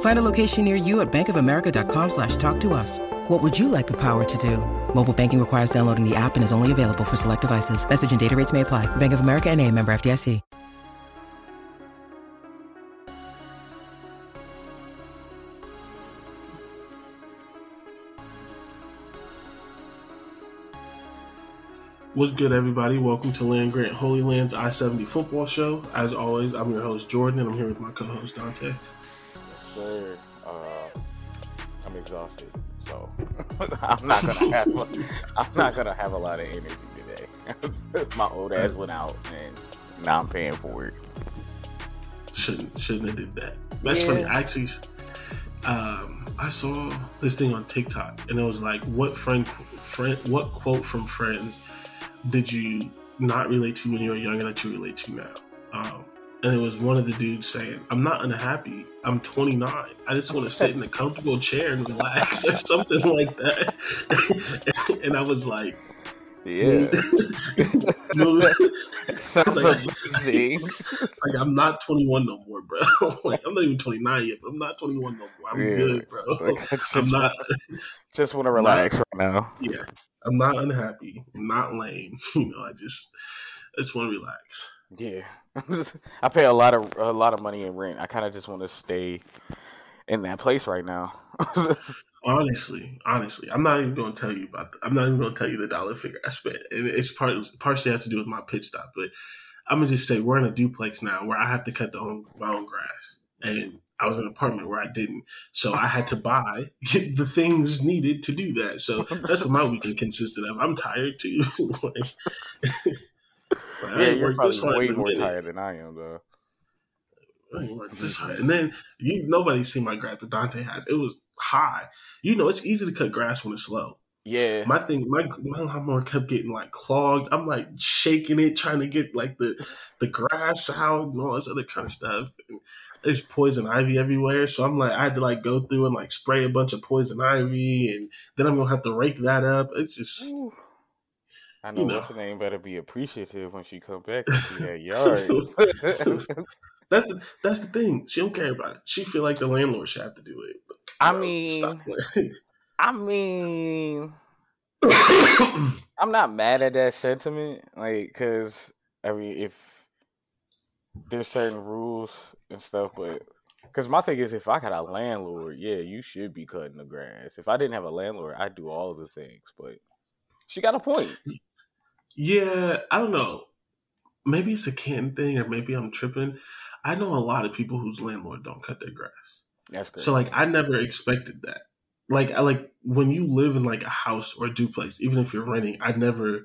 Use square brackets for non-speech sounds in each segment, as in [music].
Find a location near you at bankofamerica.com slash talk to us. What would you like the power to do? Mobile banking requires downloading the app and is only available for select devices. Message and data rates may apply. Bank of America and a member FDIC. What's good, everybody? Welcome to Land Grant Holy Land's I 70 football show. As always, I'm your host, Jordan, and I'm here with my co host, Dante. Yes, sir. Uh, I'm exhausted, so [laughs] I'm not gonna [laughs] have. I'm not gonna have a lot of energy today. [laughs] My old ass went out, and now I'm paying for it. Shouldn't shouldn't have did that. That's Yeah. funny. I actually, um, I saw this thing on TikTok, and it was like, "What friend, friend, what quote from Friends did you not relate to when you were younger that you relate to now?" Um, and it was one of the dudes saying, "I'm not unhappy. I'm 29. I just want to sit in a comfortable chair and relax, [laughs] or something like that." [laughs] and I was like, Yeah, [laughs] sounds like- amazing. like I'm not 21 no more, bro. like I'm not even 29 yet, but I'm not 21 no more. I'm Yeah. good, bro. Like, just, I'm not. just want to relax right now. Yeah, I'm not unhappy. I'm not lame. You know, I just, I just want to relax. Yeah, [laughs] I pay a lot of a lot of money in rent. I kind of just want to stay in that place right now. [laughs] Honestly, honestly, I'm not even going to tell you about. The, I'm not even going to tell you the dollar figure I spent, and it's part partially has to do with my pit stop. But I'm gonna just say we're in a duplex now where I have to cut the own, my own grass, and I was in an apartment where I didn't, so I had to buy [laughs] the things needed to do that. So that's what my weekend consisted of. I'm tired too. like, I yeah, you're probably way more minute. tired than I am, though. I ain't worked this hard. And then you nobody's seen my grass that Dante has. It was high. You know, it's easy to cut grass when it's slow. Yeah, My thing, my my lawnmower kept getting like clogged. I'm like shaking it, trying to get like the the grass out and all this other kind of stuff. And there's poison ivy everywhere, so I'm like, I had to like go through and like spray a bunch of poison ivy, and then I'm gonna have to rake that up. It's just I know, you know. what's her name better be appreciative when she come back and see that yard. [laughs] that's the that's the thing. She don't care about it. She feel like the landlord should have to do it. But, I no, mean, stop playing. [laughs] I mean, I'm not mad at that sentiment, like, cause I mean, if there's certain rules and stuff, but cause my thing is, if I got a landlord, yeah, you should be cutting the grass. If I didn't have a landlord, I'd do all of the things. But she got a point. Yeah, I don't know. Maybe it's a Canton thing, or maybe I'm tripping. I know a lot of people whose landlord don't cut their grass. That's great. So like, I never expected that. Like, I like when you live in like a house or a duplex, even if you're renting, I never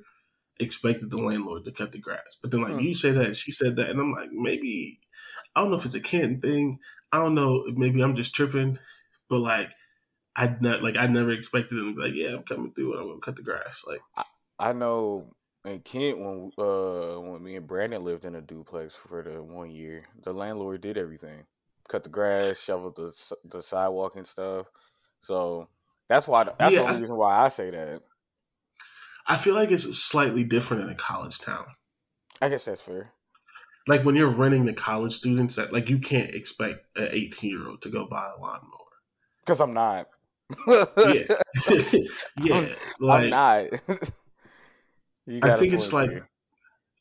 expected the landlord to cut the grass. But then like Hmm. you say that, she said that, and I'm like, maybe I don't know if it's a Canton thing. I don't know. Maybe I'm just tripping, but like I ne- like I never expected them to be like, yeah, I'm coming through and I'm gonna cut the grass. Like I know in Kent when uh when me and Brandon lived in a duplex for the one year, the landlord did everything, cut the grass, shoveled the the sidewalk and stuff. So that's why that's yeah, the only I, reason why I say that. I feel like it's slightly different in a college town. I guess that's fair. Like when you're renting to college students, that like you can't expect an 18 year old to go buy a lawnmower. Because I'm not. [laughs] yeah, [laughs] yeah. I'm, like, I'm not. [laughs] I think it's like, here.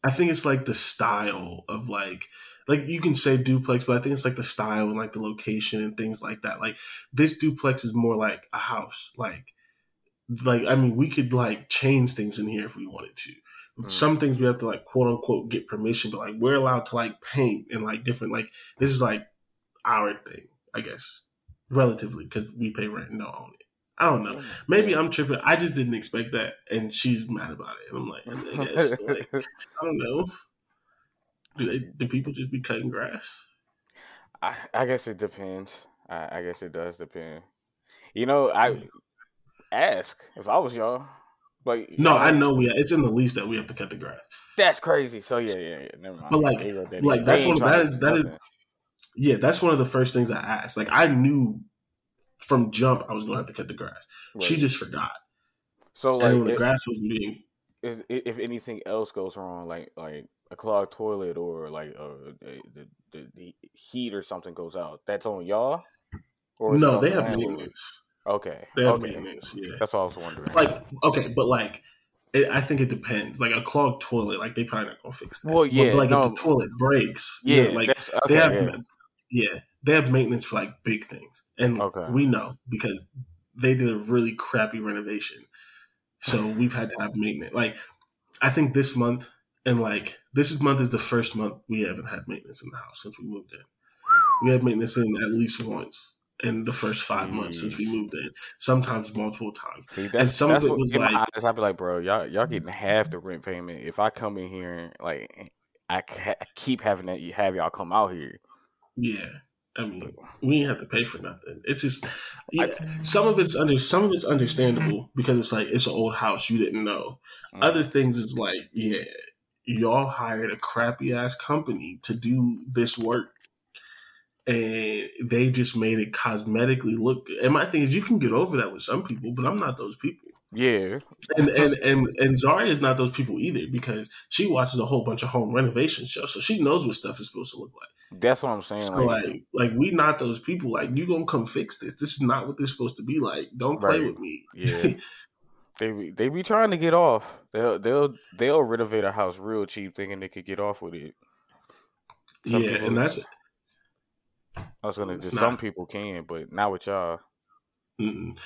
I think it's like the style of like, like you can say duplex, but I think it's like the style and like the location and things like that. Like this duplex is more like a house. Like, like I mean, we could like change things in here if we wanted to. Mm. Some things we have to like quote unquote get permission, but like we're allowed to like paint and like different like this is like our thing, I guess, relatively because we pay rent and don't own it. I don't know. Oh Maybe I'm tripping. I just didn't expect that, and she's mad about it. And I'm like, I [laughs] guess, like, I don't know. Do they, do people just be cutting grass? I, I guess it depends. I, I, guess it does depend. You know, I ask if I was y'all. Like, no, I know we. It's in the lease that we have to cut the grass. That's crazy. So yeah, yeah, yeah. Never mind. But like, like that's one. That is that is. Yeah, that's one of the first things I asked. Like, I knew from jump I was going to have to cut the grass. Right. She just forgot. So like, and when the grass was being, if, if anything else goes wrong, like like a clogged toilet or like uh, the, the, the heat or something goes out, that's on y'all. Or no, they have maintenance. Okay, they have okay. maintenance. Yeah, that's all I was wondering. Like okay, but like. It, I think it depends. Like a clogged toilet, like they probably not gonna fix that. Well, yeah, but, like no, if the toilet breaks, yeah, you know, like okay, they have, yeah. yeah they have maintenance for like big things, and okay. we know because they did a really crappy renovation, so we've had to have maintenance. Like I think this month and like this month is the first month we haven't had maintenance in the house since we moved in. We had maintenance in at least once in the first five months since we moved in. Sometimes multiple times. See, and some of it was like eyes, I'd be like, bro, y'all y'all getting half the rent payment. If I come in here and like I, I keep having that you have y'all come out here. Yeah. I mean, we didn't have to pay for nothing. It's just yeah, some of it's under some of it's understandable because it's like it's an old house you didn't know. Mm. Other things is like, yeah, y'all hired a crappy ass company to do this work. And they just made it cosmetically look good. And my thing is you can get over that with some people, but I'm not those people. Yeah. And and and and Zaria is not those people either because she watches a whole bunch of home renovation shows, so she knows what stuff is supposed to look like. That's what I'm saying. So like, like, like we not those people. Like, you gonna come fix this? This is not what this is supposed to be like. Don't play right. with me. Yeah. [laughs] they be, they be trying to get off. They'll they'll they'll renovate a house real cheap, thinking they could get off with it. Some yeah, and that's. I was gonna. Say some people can, but not with y'all. Mm-mm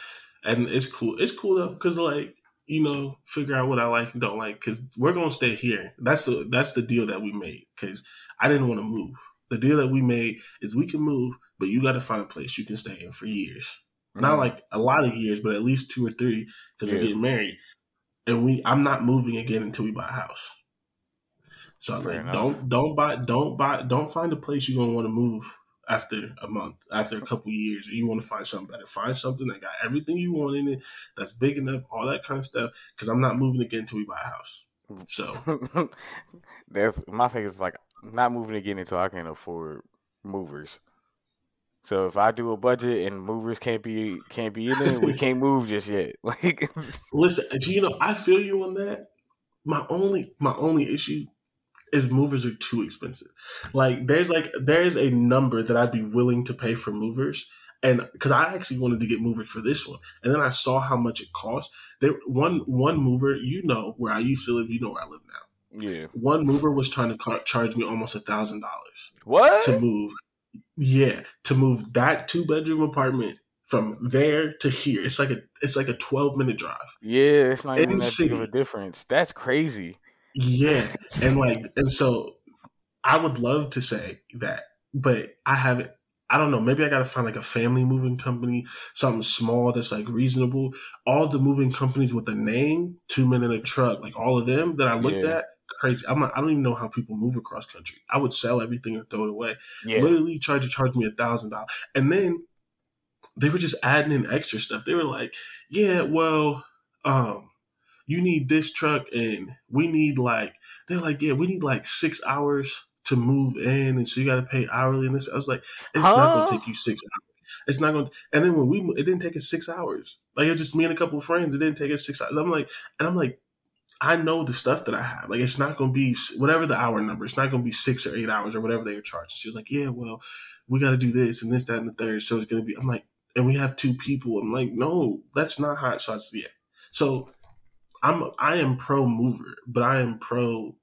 and it's cool. It's cool though, because like you know, figure out what I like and don't like. Because we're gonna stay here. That's the that's the deal that we made. Because I didn't want to move. The deal that we made is we can move, but you got to find a place you can stay in for years. Mm-hmm. Not like a lot of years, but at least two or three because yeah. we're getting married. And we, I'm not moving again until we buy a house. So I'm like, don't don't buy, don't buy, don't find a place you're gonna want to move after a month, after a couple years, you want to find something better. Find something that got everything you want in it, that's big enough, all that kind of stuff. Because I'm not moving again until we buy a house. So, [laughs] my thing is like not moving again until I can afford movers. So if I do a budget and movers can't be can't be in it, we can't [laughs] move just yet. [laughs] Like, listen, you know, I feel you on that. My only my only issue is movers are too expensive. Like there's like there's a number that I'd be willing to pay for movers. And because I actually wanted to get movers for this one, and then I saw how much it cost. There, one one mover, you know where I used to live, you know where I live now. Yeah, one mover was trying to car- charge me almost a thousand dollars. What to move? Yeah, to move that two bedroom apartment from there to here. It's like a it's like a twelve minute drive. Yeah, it's not even that big of a difference. That's crazy. Yeah. and like and so I would love to say that, but I haven't I don't know, maybe I gotta find like a family moving company, something small that's like reasonable. All the moving companies with a name, two men in a truck, like all of them that I looked yeah. at crazy. I'm not, I don't even know how people move across country. I would sell everything and throw it away. Yeah. Literally tried to charge me a thousand dollars, and then they were just adding in extra stuff. They were like, "Yeah, well, um, you need this truck, and we need like." They're like, "Yeah, we need like six hours to move in, and so you got to pay hourly." And this, I was like, "It's not going to take you six hours." It's not going. to And then when we, it didn't take us six hours. Like it was just me and a couple of friends. It didn't take us six hours. I'm like, and I'm like, I know the stuff that I have. Like it's not going to be whatever the hour number. It's not going to be six or eight hours or whatever they were charging. She was like, yeah, well, we got to do this and this, that, and the third. So it's going to be. I'm like, and we have two people. I'm like, no, that's not how. It, so yeah. So I'm I am pro mover, but I am pro.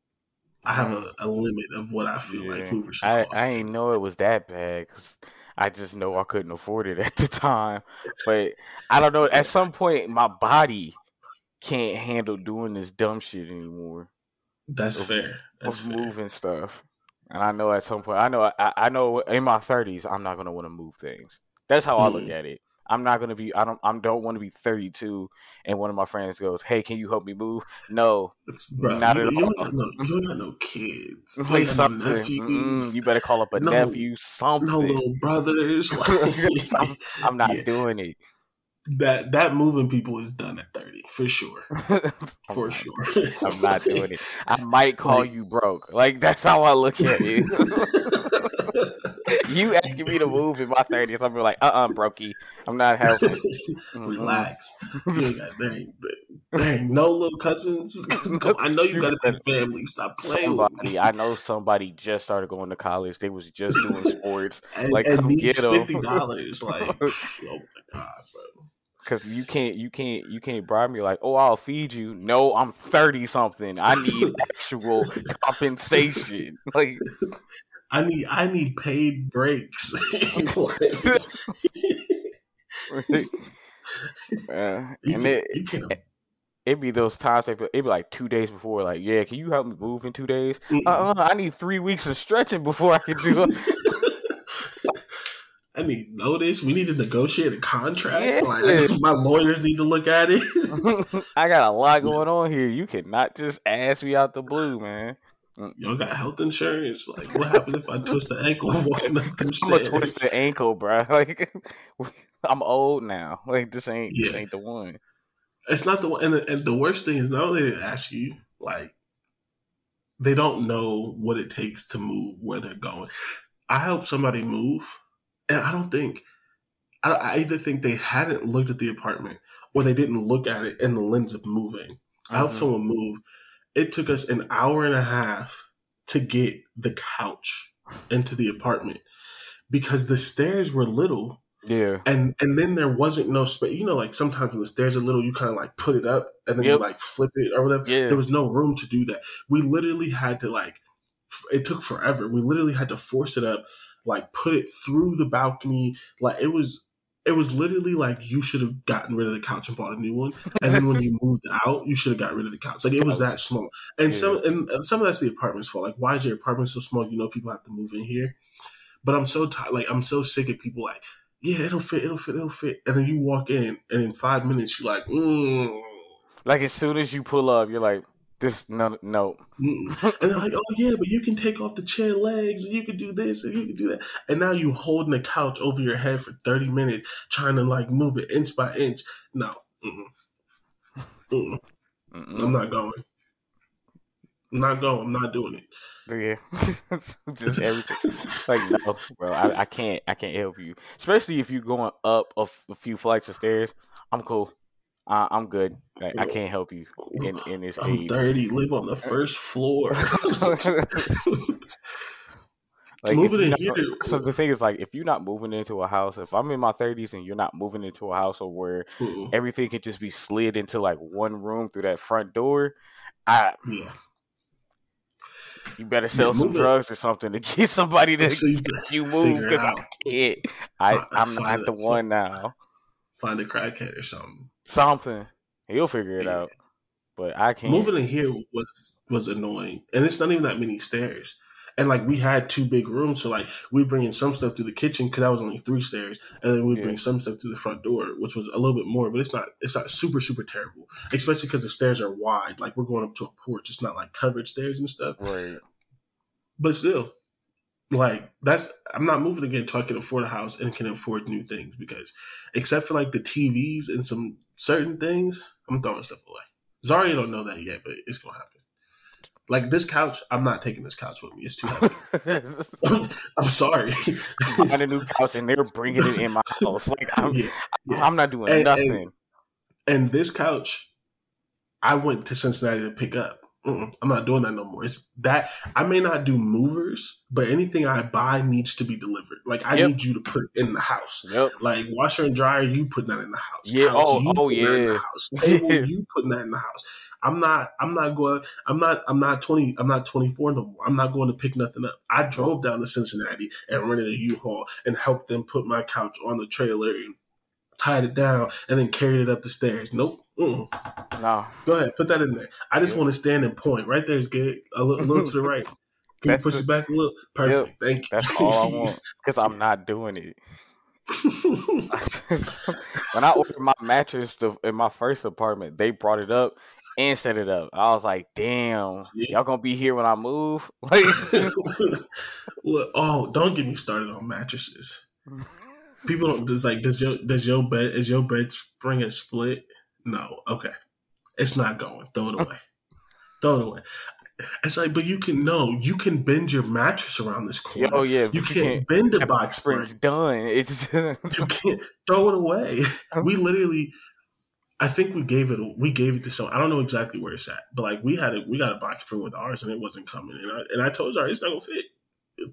I have a, a limit of what I feel like Yeah. mover should I, cost. I ain't know it was that bad because I just know I couldn't afford it [laughs] at the time. But I don't know. At some point, my body can't handle doing this dumb shit anymore That's fair. That's of fair. moving stuff. And I know at some point, I know, I, I know in my thirties, I'm not gonna want to move things. That's how I look Mhm. at it. I'm not gonna be. I don't. I don't want to be 32, and one of my friends goes, "Hey, can you help me move?" No, It's, bro, Not you, at you all. got no, you got no kids. You [laughs] like ain't got no something. Mm-mm, you better call up a No. nephew. Something. no little brothers. [laughs] I'm, Like, I'm [laughs] not Yeah. doing it. that that moving people is done at thirty for sure, I'm for not- sure. I'm not doing it. I might call Like- you broke. Like that's how I look at it. You asking me to move in my thirties, I'm like, uh, uh brokey. I'm not helping. [laughs] Relax. [laughs] You ain't got there ain't, no little cousins. [laughs] I know you got a big family. Stop playing. Somebody, I know somebody just started going to college. They was just doing sports And, like, and come get 'em. fifty dollars. Like, oh my god, bro. because you can't, you can't, you can't bribe me like, oh, I'll feed you. No, I'm thirty something. I need actual compensation. Like, I need I need paid breaks. [laughs] [laughs] Like, uh, and it, it'd be those times like it'd be like two days before, like, yeah, can you help me move in two days? Uh, uh I need three weeks of stretching before I can do it. [laughs] I need notice. We need to negotiate a contract. Yeah. Like my lawyers need to look at it. I got a lot going on here. You cannot just ask me out the blue, man. Y'all got health insurance. Like, what happens if I twist the ankle walking up them I'm a stairs? twisted ankle, bro. [laughs] Like, I'm old now. Like, this ain't this ain't the one. It's not the one. And the, and the worst thing is not only they ask you, like, they don't know what it takes to move where they're going. I helped somebody move, and I don't think. I, I either think they hadn't looked at the apartment or they didn't look at it in the lens of moving. I helped Mhm. someone move. It took us an hour and a half to get the couch into the apartment because the stairs were little Yeah. and and then there wasn't no space. You know, like sometimes when the stairs are little, you kind of like put it up and then you Yep. like flip it or whatever. Yeah. There was no room to do that. We literally had to like. It took forever. We literally had to force it up, like put it through the balcony. Like it was. It was literally like you should have gotten rid of the couch and bought a new one, and then when you [laughs] moved out, you should have got rid of the couch. Like it was that small, and some and, and some of that's the apartment's fault. Like, why is your apartment so small? You know, people have to move in here. But I'm so tired. Like I'm so sick of people like, yeah, it'll fit, it'll fit, it'll fit, and then you walk in, and in five minutes you're like, mm, Like as soon as you pull up, you're like, this no no. mm. and they're like, oh yeah, but you can take off the chair legs, and you can do this, and you can do that, and now you holding the couch over your head for thirty minutes trying to like move it inch by inch. No, mm-mm. Mm-mm. Mm-mm. I'm not going. I'm not going. I'm not doing it. Yeah, [laughs] just [laughs] everything. Like no, bro, I, I can't. I can't help you. Especially if you're going up a, f- a few flights of stairs. I'm cool. Uh, I'm good. Like, I can't help you in in this I'm age. 30, live on the first floor. [laughs] Like, Moving in not- here- So the thing is, like, if you're not moving into a house, if I'm in my 30s and you're not moving into a house or where Mm-mm. everything can just be slid into like one room through that front door, I yeah. you better sell some moving- drugs or something to [laughs] get somebody to [laughs] So you you move because I can't. I, I'm not the one now. Find a crackhead or something. Something he'll figure it Yeah. out, but I can't. Moving in here was was annoying, and it's not even that many stairs. and like we had two big rooms, so like we bring in some stuff to the kitchen because that was only three stairs, and then we Yeah. bring some stuff to the front door, which was a little bit more, but it's not it's not super super terrible, especially because the stairs are wide. Like we're going up to a porch, it's not like covered stairs and stuff, Right. but still. Like that's I'm not moving again until I can afford a house and can afford new things because except for like the TVs and some certain things, I'm throwing stuff away. Zaria don't know that yet, but it's gonna happen. Like this couch, I'm not taking this couch with me. It's too heavy. [laughs] I'm sorry. Find a new couch and they're bringing it in my house. Like I'm, yeah, yeah. I'm not doing And- nothing. and- And this couch, I went to Cincinnati to pick up. I'm not doing that no more. It's that I may not do movers, but anything I buy needs to be delivered. Like I Yep. need you to put it in the house. yep. Like washer and dryer, you putting that in the house. Yeah, Couch, oh, you oh, putting that in the yeah. house. [laughs] Table, you putting that in the house. I'm not. I'm not going. I'm not. I'm not twenty. I'm not 24 no more. I'm not going to pick nothing up. I drove down to Cincinnati and rented a U-Haul and helped them put my couch on the trailer and tied it down and then carried it up the stairs. Nope. Mm-mm. No. Go ahead, put that in there. I just Yeah. want to stand and point. Right there's good. A little, a little to the right. [laughs] Can you push the- it back a little? Perfect. Thank you. That's all I want. Because I'm not doing it. [laughs] when I ordered my mattress the, in my first apartment, they brought it up and set it up. I was like, damn, Yeah. y'all gonna be here when I move? [laughs] Like, Look, oh, don't get me started on mattresses. People don't does like does your does your bed is your bed spring and split? No, okay, it's not going. Throw it away. Throw it away. It's like, but you can no, you can bend your mattress around this corner. Oh yeah, you but can't bend the that box spring. spring's done. It's [laughs] You can't throw it away. [laughs] We literally, I think we gave it. We gave it to some. I don't know exactly where it's at, but like we had it, we got a box spring with ours and it wasn't coming. And I and I told her it's not gonna fit.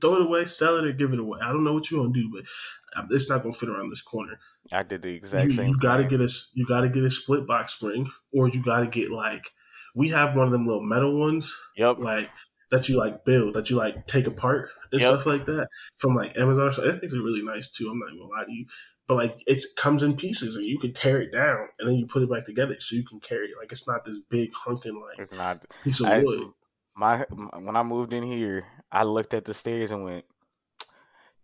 Throw it away, sell it, or give it away. I don't know what you're gonna do, but um, it's not gonna fit around this corner. I did the exact You, same. you gotta thing. get a you gotta get a split box spring, or you gotta get like we have one of them little metal ones Yep. like that you like build that you like take apart and Yep. stuff like that from like Amazon. or something. I think it's really nice too. I'm not even gonna lie to you, but like it comes in pieces and you can tear it down and then you put it back together so you can carry it. Like it's not this big hunking like It's not. piece of I- wood. My when I moved in here, I looked at the stairs and went,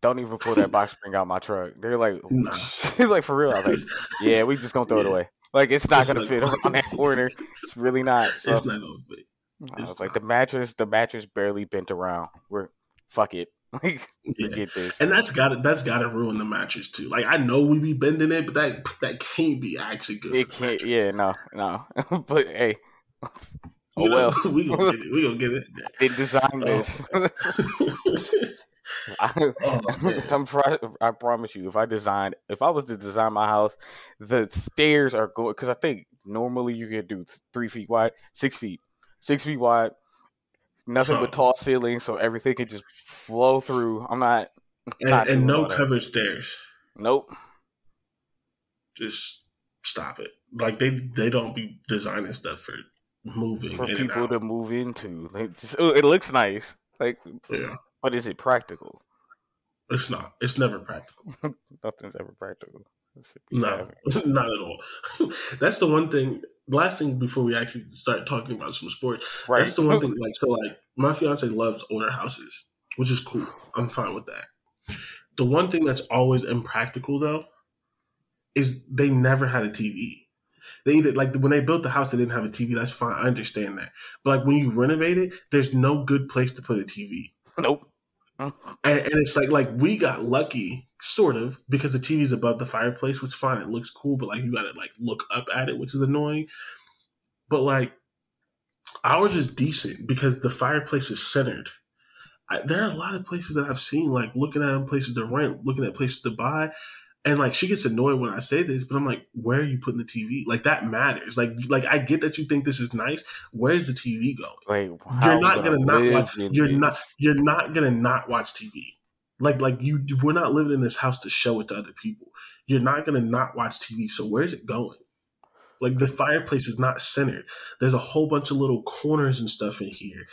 "Don't even pull that box spring out my truck." They're like. [laughs] "It's [laughs] like for real." I was like, "Yeah, we just gonna throw it away. Like it's not It's gonna not fit gonna- [laughs] on that corner. It's really not." So it's not gonna fit. I it's was like, "The mattress, the mattress barely bent around. We're fuck it. Like Yeah. forget this." And that's got to that's got to ruin the mattress too. Like I know we be bending it, but that that can't be actually good. It can't. mattress. Yeah, no, no. but hey, oh You know, well. we gonna get it. We gonna get it. They designed oh. this. I, Oh. [laughs] I'm I promise you, if I designed, if I was to design my house, the stairs are going because I think normally you could do three feet wide, six feet, six feet wide, nothing but tall ceilings, so everything could just flow through. I'm not. and, not and no covered stairs. Nope. Just stop it. Like they they don't be designing stuff for moving For people to move into, Like, just- oh, it looks nice. Like, Yeah, but is it practical? it's not. It's never practical. [laughs] Nothing's ever practical. It should be No, [laughs] not at all. [laughs] That's the one thing. Last thing before we actually start talking about some sports, Right. that's the one thing. Like so, like my fiance loves older houses, which is cool. I'm fine with that. The one thing that's always impractical though is they never had a TV. They either like when they built the house, they didn't have a TV. That's fine. I understand that. But like when you renovate it, there's no good place to put a TV. Nope. [laughs] And, and it's like like we got lucky, sort of, because the TV's above the fireplace, which fine. It looks cool, but like you gotta like look up at it, which is annoying. But like ours is decent because the fireplace is centered. I, there are a lot of places that I've seen, like looking at them places to rent, looking at places to buy, and like she gets annoyed when I say this, but I'm like, where are you putting the TV? Like that matters. Like like I get that you think this is nice. Where's the TV going? Like you're not gonna not watch. You're not. You're not gonna not watch TV. Like like you. We're not living in this house to show it to other people. You're not gonna not watch TV. So where's it going? Like the fireplace is not centered. There's a whole bunch of little corners and stuff in here.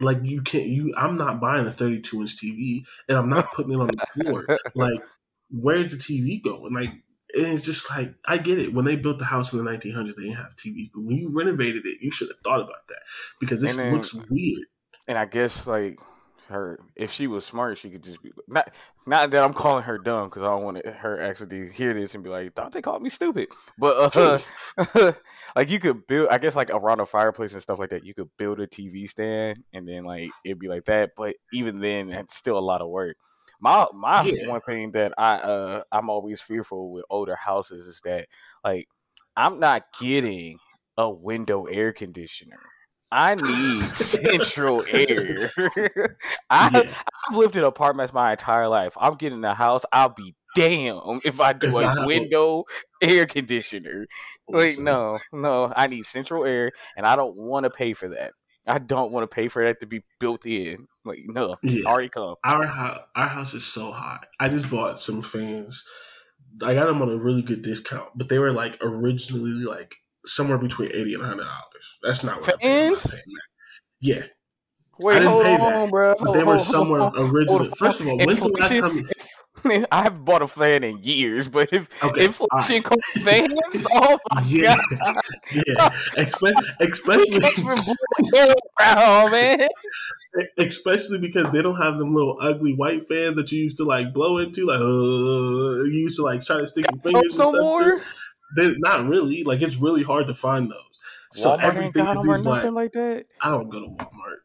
Like you can't. You. I'm not buying a 32 inch TV, and I'm not putting it on the floor. [laughs] Like where's the TV going? Like it's just like I get it. When they built the house in the 1900s, they didn't have TVs, but when you renovated it, you should have thought about that because this then- looks weird. And I guess like her if she was smart, she could just be not not that I'm calling her dumb because I don't want her actually to hear this and be like, "Thought they called me stupid." But uh, [laughs] like you could build, I guess like around a fireplace and stuff like that, you could build a TV stand and then like it'd be like that. But even then, it's still a lot of work. My my yeah. one thing that I uh I'm always fearful with older houses is that like I'm not getting a window air conditioner. I need central air. [laughs] I, yeah. I've lived in apartments my entire life. I'm getting a house. I'll be damn if I do a window air conditioner. Like, no, no, I need central air, and I don't want to pay for that. I don't want to pay for that to be built in. Like, no, yeah. already come. Our house, our house is so hot. I just bought some fans. I got them on a really good discount, but they were like originally like somewhere between eighty and hundred dollars. That's not what? I'm paying. Yeah. Wait, I didn't hold pay that, on, bro. But they were somewhere originally. First of all, when's the last time? You- [laughs] I haven't bought a fan in years, but if okay, inflation right. fans, [laughs] oh my yeah, god, [laughs] yeah, especially, around, man. Especially because they don't have them little ugly white fans that you used to like blow into, like uh, you used to like try to stick your fingers and stuff. They, not really. Like it's really hard to find those. So Walmart everything is these like, like that. I don't go to Walmart.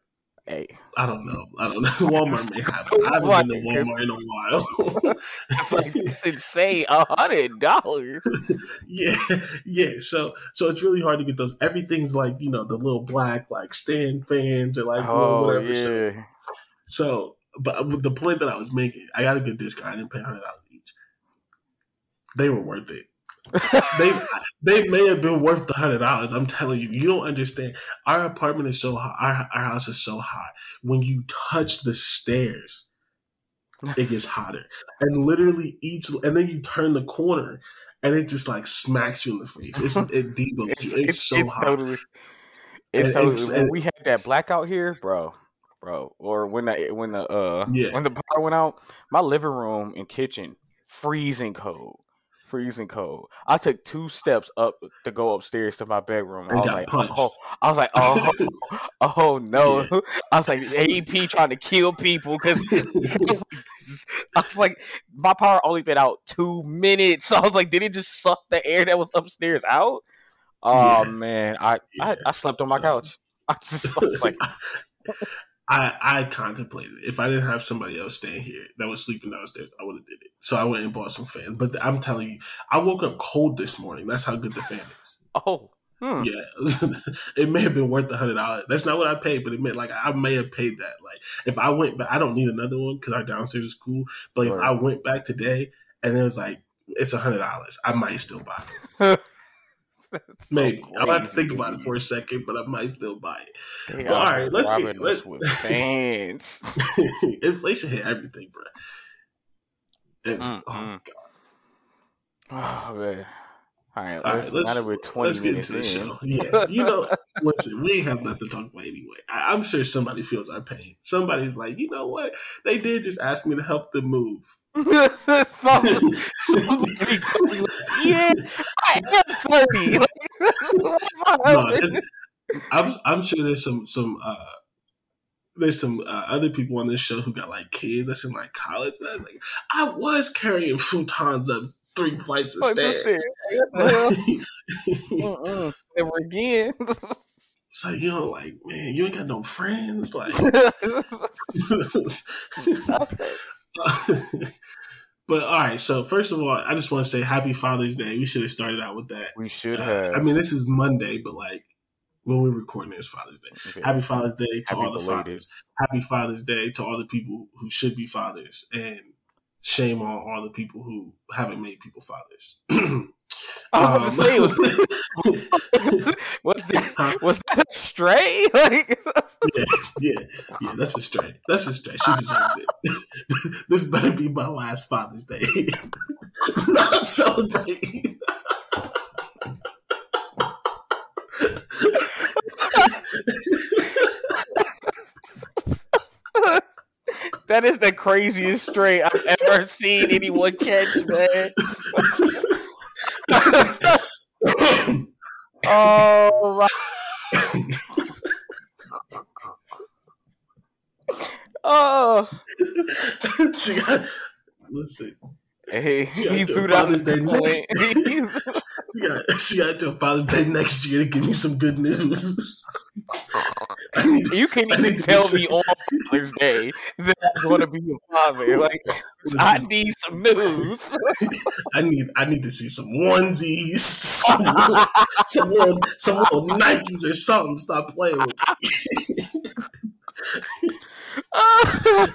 Hey, I don't know. I don't know. [laughs] Walmart may have it. [laughs] I haven't been to Walmart in a while. it's like [laughs] it's insane. A hundred dollars. yeah, yeah. So, so it's really hard to get those. Everything's like you know the little black like stand fans or like oh, whatever. Yeah. So, so, but the point that I was making, I got a good discount. I didn't pay hundred dollars each. They were worth it they they may have been worth the hundred dollars. I'm telling you, you don't understand. Our apartment is so hot. Our, our house is so hot. When you touch the stairs, it gets [laughs] hotter, and literally each. And then you turn the corner, and it just like smacks you in the face. It's it [laughs] deboats it's, you. It's, it's so it's hot. Totally, it's and, totally. When we had that blackout here, bro, bro, or when the when the uh yeah. when the power went out, my living room and kitchen freezing cold freezing cold. I took two steps up to go upstairs to my bedroom. I was, like, oh, I was like, oh, [laughs] [laughs] oh no! Yeah. [laughs] I was like, AP trying to kill people because I was like, my power only been out two minutes. So I was like, did it just suck the air that was upstairs out? Oh yeah. man, I, yeah. I, I slept on my so, couch. I just I was like. I I contemplated if I didn't have somebody else staying here that was sleeping downstairs, I would have did it. So I went and bought some fans. But I'm telling you, I woke up cold this morning. That's how good the fan is. Oh. Hmm. Yeah, [laughs] it may have been worth a hundred dollars. That's not what I paid, but it meant like I may have paid that. Like if I went back, I don't need another one because our downstairs is cool. But right. if I went back today and it was like it's a hundred dollars, I might still buy it. [laughs] Maybe so I'll have to think about it for a second, but I might still buy it. But, all right, let's get let's, with fans. [laughs] Inflation hit everything, bro. If, mm, oh mm. god. Oh man. All right, all let's, right, let's, now that we're 20 let's get into the show. [laughs] Yeah, you know, listen, we ain't have nothing to talk about anyway. I, am sure somebody feels our pain. Somebody's like, you know what? They did just ask me to help them move. [laughs] [laughs] yeah, I am 30. no, I'm, I'm sure there's some some uh, there's some uh, other people on this show who got like kids that's in like college. And like, I was carrying futons up three flights of stairs. [laughs] Never again. It's like you know, like man, you ain't got no friends. Like, [laughs] [laughs] but all right. So first of all, I just want to say Happy Father's Day. We should have started out with that. We should have. Uh, I mean, this is Monday, but like when we're recording this Father's Day. Okay. Happy Father's Day to Happy all the belated. fathers. Happy Father's Day to all the people who should be fathers, and shame on all the people who haven't made people fathers. [clears throat] I was um, say, was, [laughs] [laughs] was, that, was that a stray? [laughs] Like, yeah, yeah, yeah. That's a stray. That's a stray. She deserves it. this better be my last Father's Day. Not celebrating. That is the craziest stray I've ever seen anyone catch, man. [laughs] oh my. Oh, [laughs] she got listen. Hey, he threw down the Day next. [laughs] She got, she got to Father's Day next year to give me some good news. You can't even tell me on Father's Day that I'm going to be your father. [laughs] Like, I need some news. [laughs] I need I need to see some onesies, some little, some little, some little Nikes or something. Stop playing with me. [laughs]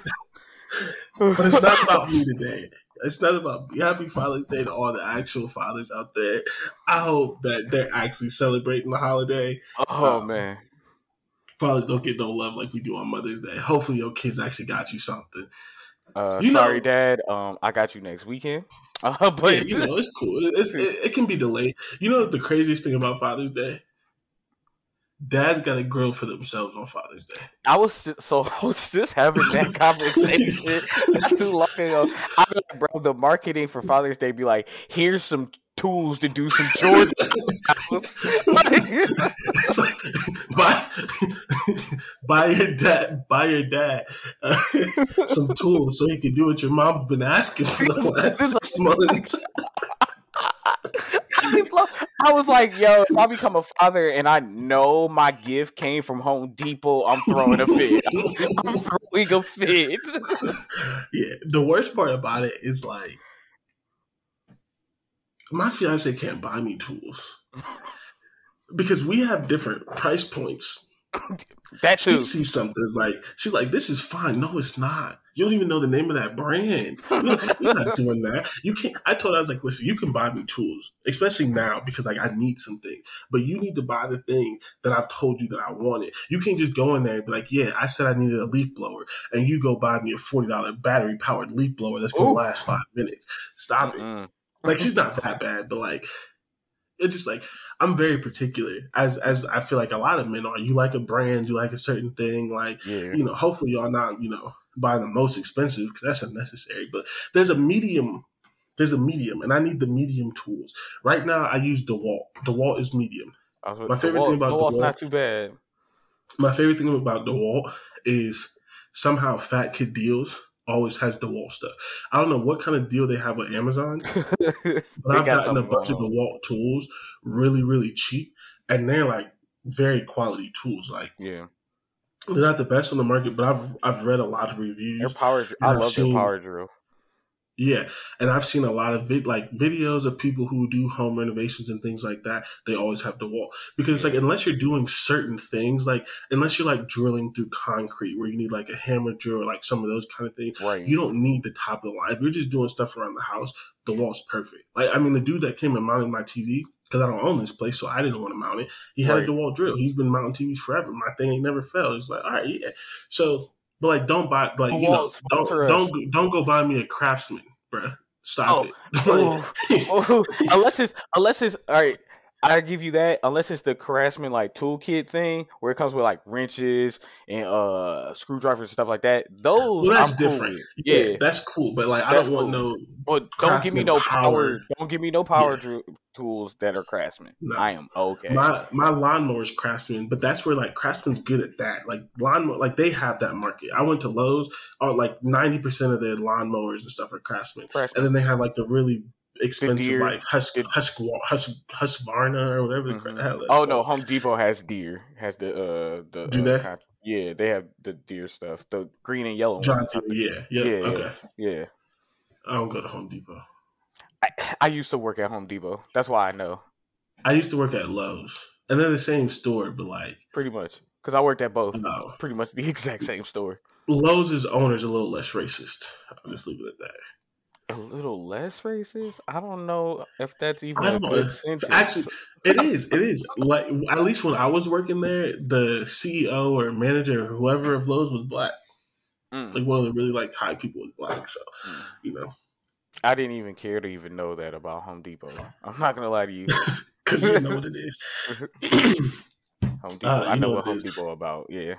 But it's not about me today. It's not about me. Happy Father's Day to all the actual fathers out there. I hope that they're actually celebrating the holiday. oh, Um, man. Fathers don't get no love like we do on Mother's Day. Hopefully, your kids actually got you something. Uh, you sorry, know- Dad. Um, I got you next weekend. [laughs] Uh, but yeah, you know, it's cool. It's, it, it can be delayed. You know the craziest thing about Father's Day? Dads got to grill for themselves on Father's Day. I was st- so [laughs] I was just having that [laughs] conversation not too long ago. I like, bro, the marketing for Father's Day be like, here's some tools to do some chores. [laughs] Like, buy, buy your dad, buy your dad uh, some tools so he can do what your mom's been asking for the [laughs] last six months. [laughs] I was like, yo, if I become a father and I know my gift came from Home Depot, I'm throwing a fit. I'm throwing a fit. yeah, the worst part about it is like my fiance can't buy me tools because we have different price points. That too. She sees something it's like she's like, "This is fine." No, it's not. You don't even know the name of that brand. [laughs] You're not doing that. You can't. I told her I was like, "Listen, you can buy me tools, especially now because like I need some things, but you need to buy the thing that I've told you that I wanted. You can't just go in there and be like, "Yeah, I said I needed a leaf blower," and you go buy me a forty dollar battery powered leaf blower that's gonna Oof. last five minutes. Stop it. Like she's not that bad, but like it's just like I'm very particular as as I feel like a lot of men are. You like a brand, you like a certain thing, like Yeah. you know, hopefully y'all not, you know, buying the most expensive because that's unnecessary. But there's a medium, there's a medium, and I need the medium tools. Right now I use DeWalt. DeWalt is medium. Was- My favorite the thing about wall's wall- not too bad. My favorite thing about DeWalt is somehow Fat Kid Deals always has DeWalt stuff. I don't know what kind of deal they have with Amazon, [laughs] but I've got gotten a bunch of DeWalt tools really, really cheap, and they're like very quality tools. Like Yeah, they're not the best on the market, but I've I've read a lot of their reviews. power. dr- I I've love seen- their power drill. Yeah, and I've seen a lot of vid like videos of people who do home renovations and things like that. They always have DeWalt because it's like unless you're doing certain things, like unless you're like drilling through concrete where you need like a hammer drill or like some of those kind of things, Right. you don't need the top of the line. If you're just doing stuff around the house, DeWalt's perfect. Like I mean, the dude that came and mounted my TV because I don't own this place, so I didn't want to mount it. He had Right. a DeWalt drill. He's been mounting TVs forever. My thing ain't never failed. It's like all right, yeah. So, but like, don't buy like you know, don't don't go- don't go buy me a Craftsman, bruh. Stop Oh. it. [laughs] Like, oh. oh, unless it's unless it's all right. I give you that unless it's the Craftsman like toolkit thing where it comes with like wrenches and uh screwdrivers and stuff like that. Those well, that's I'm cool different. with. Yeah, Yeah, that's cool. But like, I That's don't want no. but don't give me no power. power. Don't give me no power Yeah. dr- tools that are Craftsman. No. I am okay. My my lawnmower is Craftsman, but that's where like Craftsman's good at that. Like lawnmower, like they have that market. I went to Lowe's, uh, like ninety percent of their lawnmowers and stuff are Craftsman, Craftsman. and then they have like the really expensive Deere- like Husk the- Husk Husk Husqvarna or whatever the Mhm. hell. Oh no. Home Depot has Deere. Has the uh the Do uh, they? yeah, they have the Deere stuff. The green and yellow John ones. Yeah, yeah, Yeah, okay. Yeah. I don't go to Home Depot. I, I used to work at Home Depot. That's why I know I used to work at Lowe's, and they're the same store, but like pretty much because I worked at both. no, Pretty much the [laughs] exact same store. Lowe's' is owner's a little less racist. I'll just leave it at that. A little less racist. I don't know if that's even I a good It's- sentence. Actually, it is. It is. Like at least when I was working there, the CEO or manager or whoever of Lowe's was black. Mm, Like one of the really like high people was black. So mm. you know, I didn't even care to even know that about Home Depot. I'm not gonna lie to you. [laughs] because you know what it is. [laughs] Home Depot. Uh, I know know what what Home is. Depot about. [laughs] Yeah.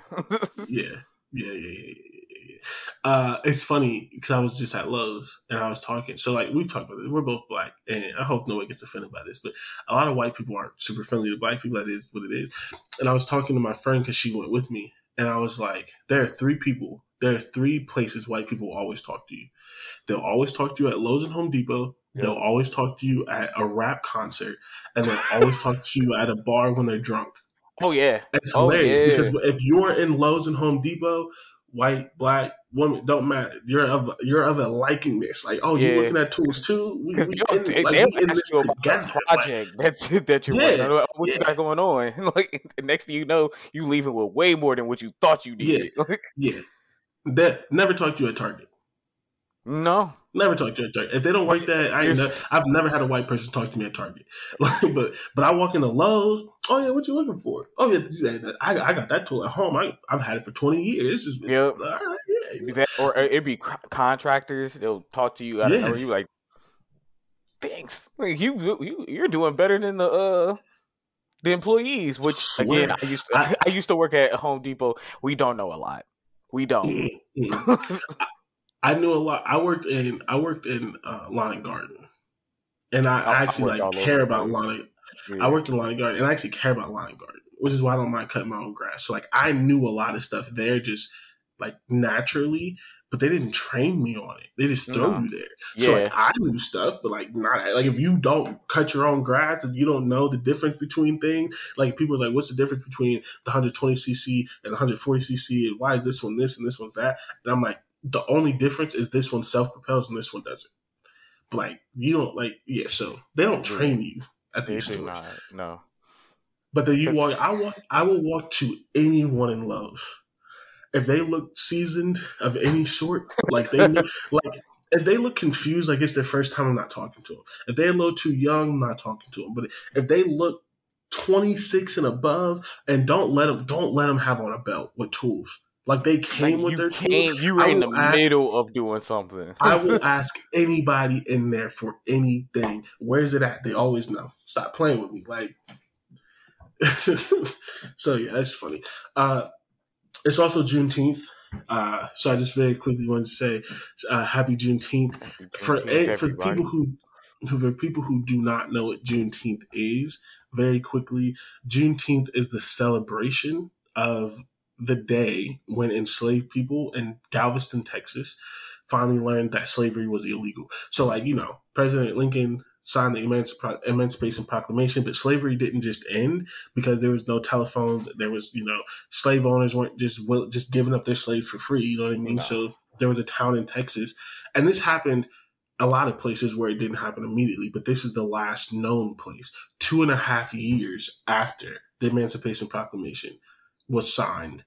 yeah, yeah, yeah, yeah, yeah. Yeah, yeah. Uh, it's funny because I was just at Lowe's and I was talking. So like we've talked about it. We're both black, and I hope no one gets offended by this, but a lot of white people aren't super friendly to black people. That is what it is. And I was talking to my friend because she went with me, and I was like, there are three people there are three places white people always talk to you. They'll always talk to you at Lowe's and Home Depot. Yep. They'll always talk to you at a rap concert, and they'll always talk to you at a bar when they're drunk. Oh yeah, it's oh, hilarious yeah. because if you're in Lowe's and Home Depot, white, black, woman, don't matter. You're of you're of a liking this. Like, oh, yeah. you're looking at tools too. We, we in, they, like, we in this together. Project like, that's [laughs] that you're yeah, working What yeah. you got going on? [laughs] like, next thing you know, you leaving with way more than what you thought you did. Yeah, [laughs] yeah. That never talked to you at Target. No, never talk to a Target. If they don't work that, I never, I've never had a white person talk to me at Target. [laughs] but but I walk into Lowe's. Oh yeah, what you looking for? Oh yeah, I, I got that tool at home. I I've had it for twenty years. It's just yep. Right, yeah. Or it'd be contractors. They'll talk to you. Yeah. You like, thanks. Like you you you're doing better than the uh the employees. Which again, I used to, I, [laughs] I used to work at Home Depot. We don't know a lot. We don't. Mm-hmm. [laughs] I knew a lot. I worked in I worked in uh, lawn and garden, and I, I actually like care about lawn. Yeah. I worked in lawn and garden, and I actually care about lawn and garden, which is why I don't mind cutting my own grass. So like I knew a lot of stuff there, just like naturally, but they didn't train me on it. They just throw no. you there. Yeah. So like I knew stuff, but like not like if you don't cut your own grass, if you don't know the difference between things, like people's like, what's the difference between the 120 cc and the 140 cc, and why is this one this and this one's that? And I'm like, the only difference is this one self propels and this one doesn't. But like you don't like yeah, so they don't train you at these stores. Not, no. But then you walk I walk I will walk to anyone in love. If they look seasoned of any sort, like they look [laughs] like if they look confused, like it's their first time, I'm not talking to them. If they're a little too young, I'm not talking to them. But if they look 26 and above, and don't let them don't let them have on a belt with tools. Like they came like with their came, tools. You were in the ask, middle of doing something. I [laughs] will ask anybody in there for anything. Where's it at? They always know. Stop playing with me. Like [laughs] so yeah, that's funny. Uh it's also Juneteenth. Uh, so I just very quickly want to say uh, happy Juneteenth, for for people who for people who do not know what Juneteenth is. Very quickly, Juneteenth is the celebration of the day when enslaved people in Galveston, Texas, finally learned that slavery was illegal. So, like, you know, President Lincoln signed the Emancip- Emancipation Proclamation, but slavery didn't just end because there was no telephone. There was, you know, slave owners weren't just will, just giving up their slaves for free. You know what I mean? No. So there was a town in Texas, and this happened a lot of places where it didn't happen immediately, but this is the last known place. Two and a half years after the Emancipation Proclamation was signed,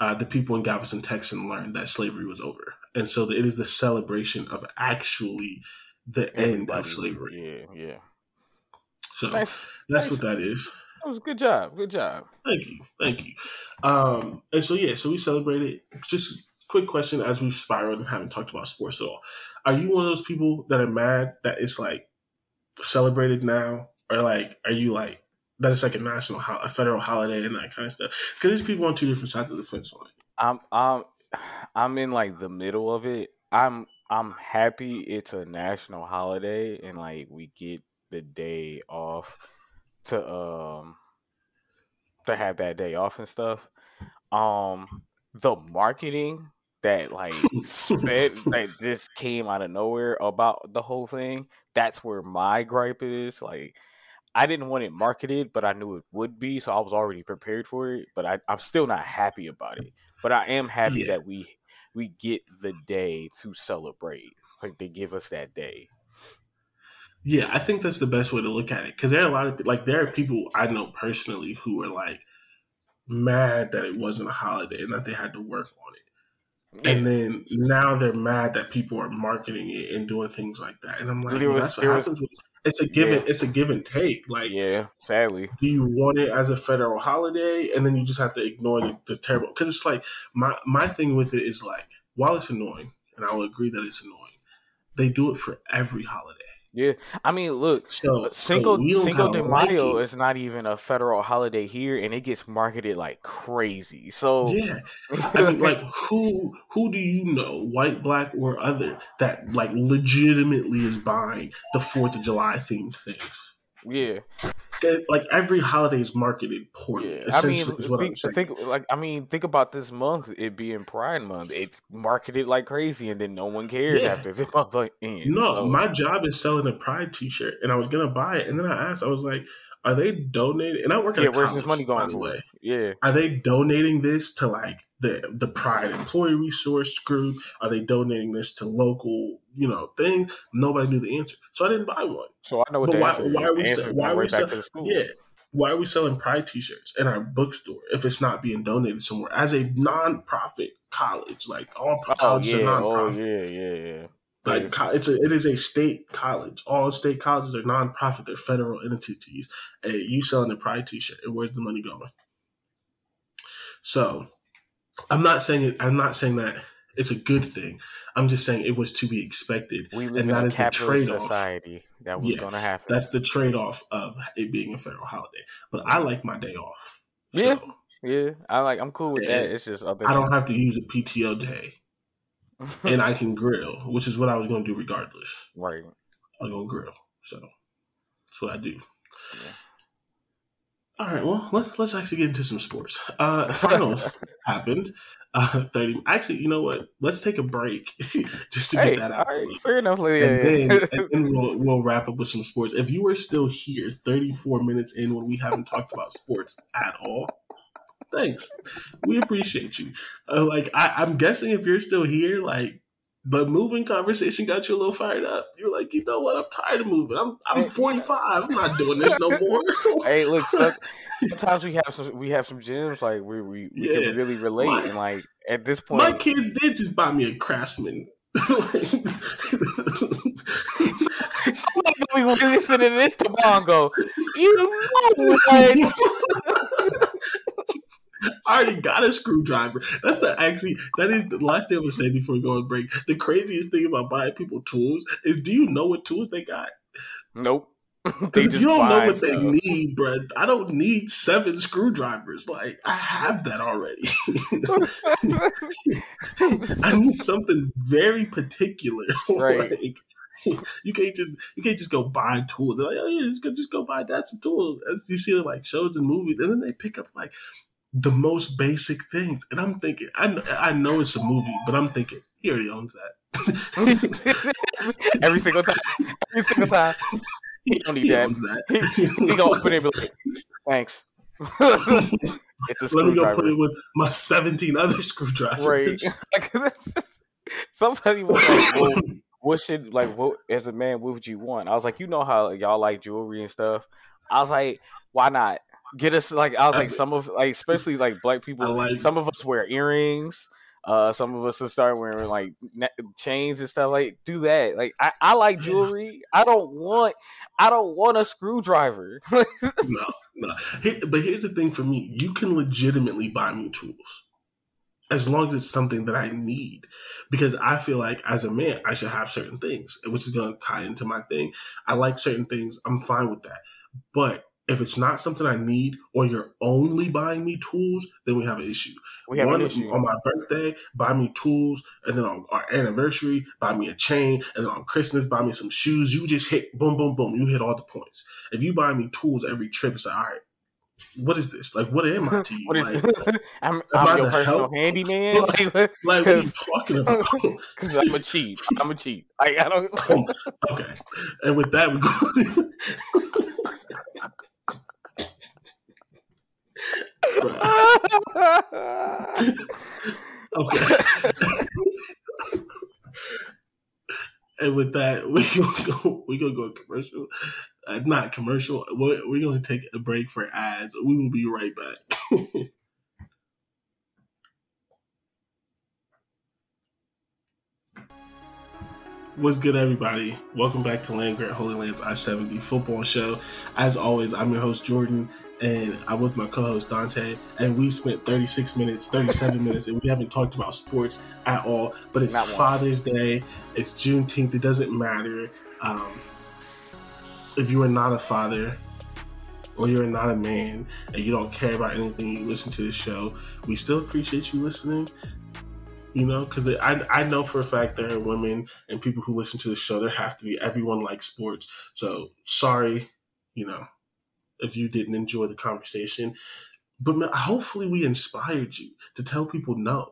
uh, the people in Galveston, Texas learned that slavery was over. And so it is the celebration of actually the Everybody, end of slavery. Yeah, yeah. So nice, that's nice. what that is. That was a good job. Good job. Thank you. Thank you. Um, and so yeah, so we celebrated. Just quick question as we've spiraled and haven't talked about sports at all. Are you one of those people that are mad that it's like celebrated now? Or like are you like that it's like a national, a federal holiday and that kind of stuff. Because there's people on two different sides of the fence on it. I'm, I'm, I'm in like the middle of it. I'm, I'm happy it's a national holiday and like we get the day off to um to have that day off and stuff. Um, the marketing that like [laughs] sped that just came out of nowhere about the whole thing. That's where my gripe is. Like I didn't want it marketed, but I knew it would be, so I was already prepared for it. But I, am still not happy about it. But I am happy yeah. that we we get the day to celebrate. Like they give us that day. Yeah, I think that's the best way to look at it because there are a lot of like there are people I know personally who are like mad that it wasn't a holiday and that they had to work on it. Yeah. And then now they're mad that people are marketing it and doing things like that. And I'm like, well, that's what happens with it's a give yeah. it's a give and take. Like yeah, sadly, do you want it as a federal holiday, and then you just have to ignore the, the terrible? Because it's like my my thing with it is like while it's annoying, and I will agree that it's annoying, they do it for every holiday. Yeah, I mean, look, so, Cinco so Cinco de Mayo is not even a federal holiday here, and it gets marketed like crazy. So yeah, I mean, like who who do you know, white, black, or other, that like legitimately is buying the Fourth of July themed things? Yeah, like every holiday is marketed poorly. Yeah, I mean, Essentially, is what I'm think, saying. think like I mean, think about this month. It being Pride Month, it's marketed like crazy, and then no one cares Yeah. after the [laughs] month ends. No, so- my job is selling a Pride T-shirt, and I was gonna buy it, and then I asked, I was like, "Are they donating?" And I work at yeah, where's college, this money going? by the way. Yeah, Are they donating this to like the the Pride Employee Resource Group? Are they donating this to local, you know, things? Nobody knew the answer, so I didn't buy one. so I know what But the why- answer why are we The se- answer is why are we right back se- to the school. Yeah. Why are we selling Pride T-shirts in our bookstore if it's not being donated somewhere as a non-profit college? Like all Oh colleges are yeah, oh non-profit. yeah, yeah, yeah. Like Yes. it's a, it is a state college. All state colleges are non-profit. They're federal entities. And you selling a Pride T-shirt, and where's the money going? So, I'm not saying it. I'm not saying that it's a good thing. I'm just saying it was to be expected. we live and in that a is the capitalist trade-off. society. That was Yeah, going to happen. That's the trade-off of it being a federal holiday. But I like my day off. Yeah. So yeah, I like. I'm cool with that. It's just other. I don't have to use a PTO day, and I can grill, which is what I was going to do regardless. [laughs] right. I was going to grill. So that's what I do. Yeah. All right, well, let's let's actually get into some sports. Uh finals [laughs] happened. Uh 30 Actually, you know what? Let's take a break [laughs] just to Hey, get that out. the right, fair enough. Yeah, And then, and [laughs] then we'll, we'll wrap up with some sports. If you were still here 34 minutes in when we haven't talked about sports at all, thanks. We appreciate you. Uh, like, I, I'm guessing if you're still here, like, the moving conversation got you a little fired up. You're like, you know what? I'm tired of moving. I'm I'm 45. I'm not doing this no [laughs] more. hey, look, [laughs] sometimes we have some we have some gyms like we we, we Yeah. can really relate, My- and like at this point, My kids did just buy me a Craftsman. [laughs] somebody gonna be listening to this tomorrow and go, you know what? [laughs] I already got a screwdriver. That's the actually that is the last thing I'm gonna say before we go on break. The craziest thing about buying people tools is do you know what tools they got? nope. [laughs] Because if you don't know what they need, bruh, I don't need seven screwdrivers. Like I have that already. [laughs] I need something very particular. Right. like, you can't just you can't just go buy tools. They're like, oh yeah, just go, just go buy that some tools. As you see like shows and movies, and then they pick up like the most basic things. And I'm thinking, I kn- I know it's a movie, but I'm thinking he already owns that. [laughs] Every single time. Every single time. He don't need he that. owns that. He, he gonna open it like, thanks. [laughs] it's a Let me go put it with my 17 other [laughs] screwdrivers. Right. Like, somebody was like, well, what should like what as a man what would you want i was like you know how y'all like jewelry and stuff i was like why not get us like i was like some of like especially like black [laughs] people like some of us wear earrings uh some of us will start wearing like ne- chains and stuff like do that like i, I like jewelry i don't want i don't want a screwdriver no, no. Here, but here's the thing for me: you can legitimately buy me tools as long as it's something that I need. Because I feel like as a man, I should have certain things, which is going to tie into my thing. I like certain things. I'm fine with that. But if it's not something I need, or you're only buying me tools, then we have an issue. we have One, an issue on my birthday, buy me tools, and then on our anniversary, buy me a chain, and then on Christmas, buy me some shoes. You just hit boom, boom, boom. You hit all the points. If you buy me tools every trip, it's like, all right, what is this? Like, what am I to you? [laughs] like, [laughs] i'm, I I'm your personal help? handyman [laughs] like like, what are you talking about? because i'm a cheat i'm a cheat like i don't oh, okay, and with that, we go. Okay. [laughs] and with that, [laughs] we gonna go. We gonna go commercial. Uh, not commercial. We're, we're gonna take a break for ads. We will be right back. [laughs] What's good, everybody? Welcome back to Land Grant Holy Lands I 70 football show. As always, I'm your host, Jordan, and I'm with my co host, Dante. And we've spent 36 minutes, 37 [laughs] minutes, and we haven't talked about sports at all. But it's Not once. Father's Day, it's Juneteenth, it doesn't matter. Um, if you are not a father, or you're not a man and you don't care about anything, you listen to the show, we still appreciate you listening. You know, because I, I know for a fact there are women and people who listen to the show. There have to be everyone likes sports. So sorry, you know, if you didn't enjoy the conversation. But man, hopefully, we inspired you to tell people no.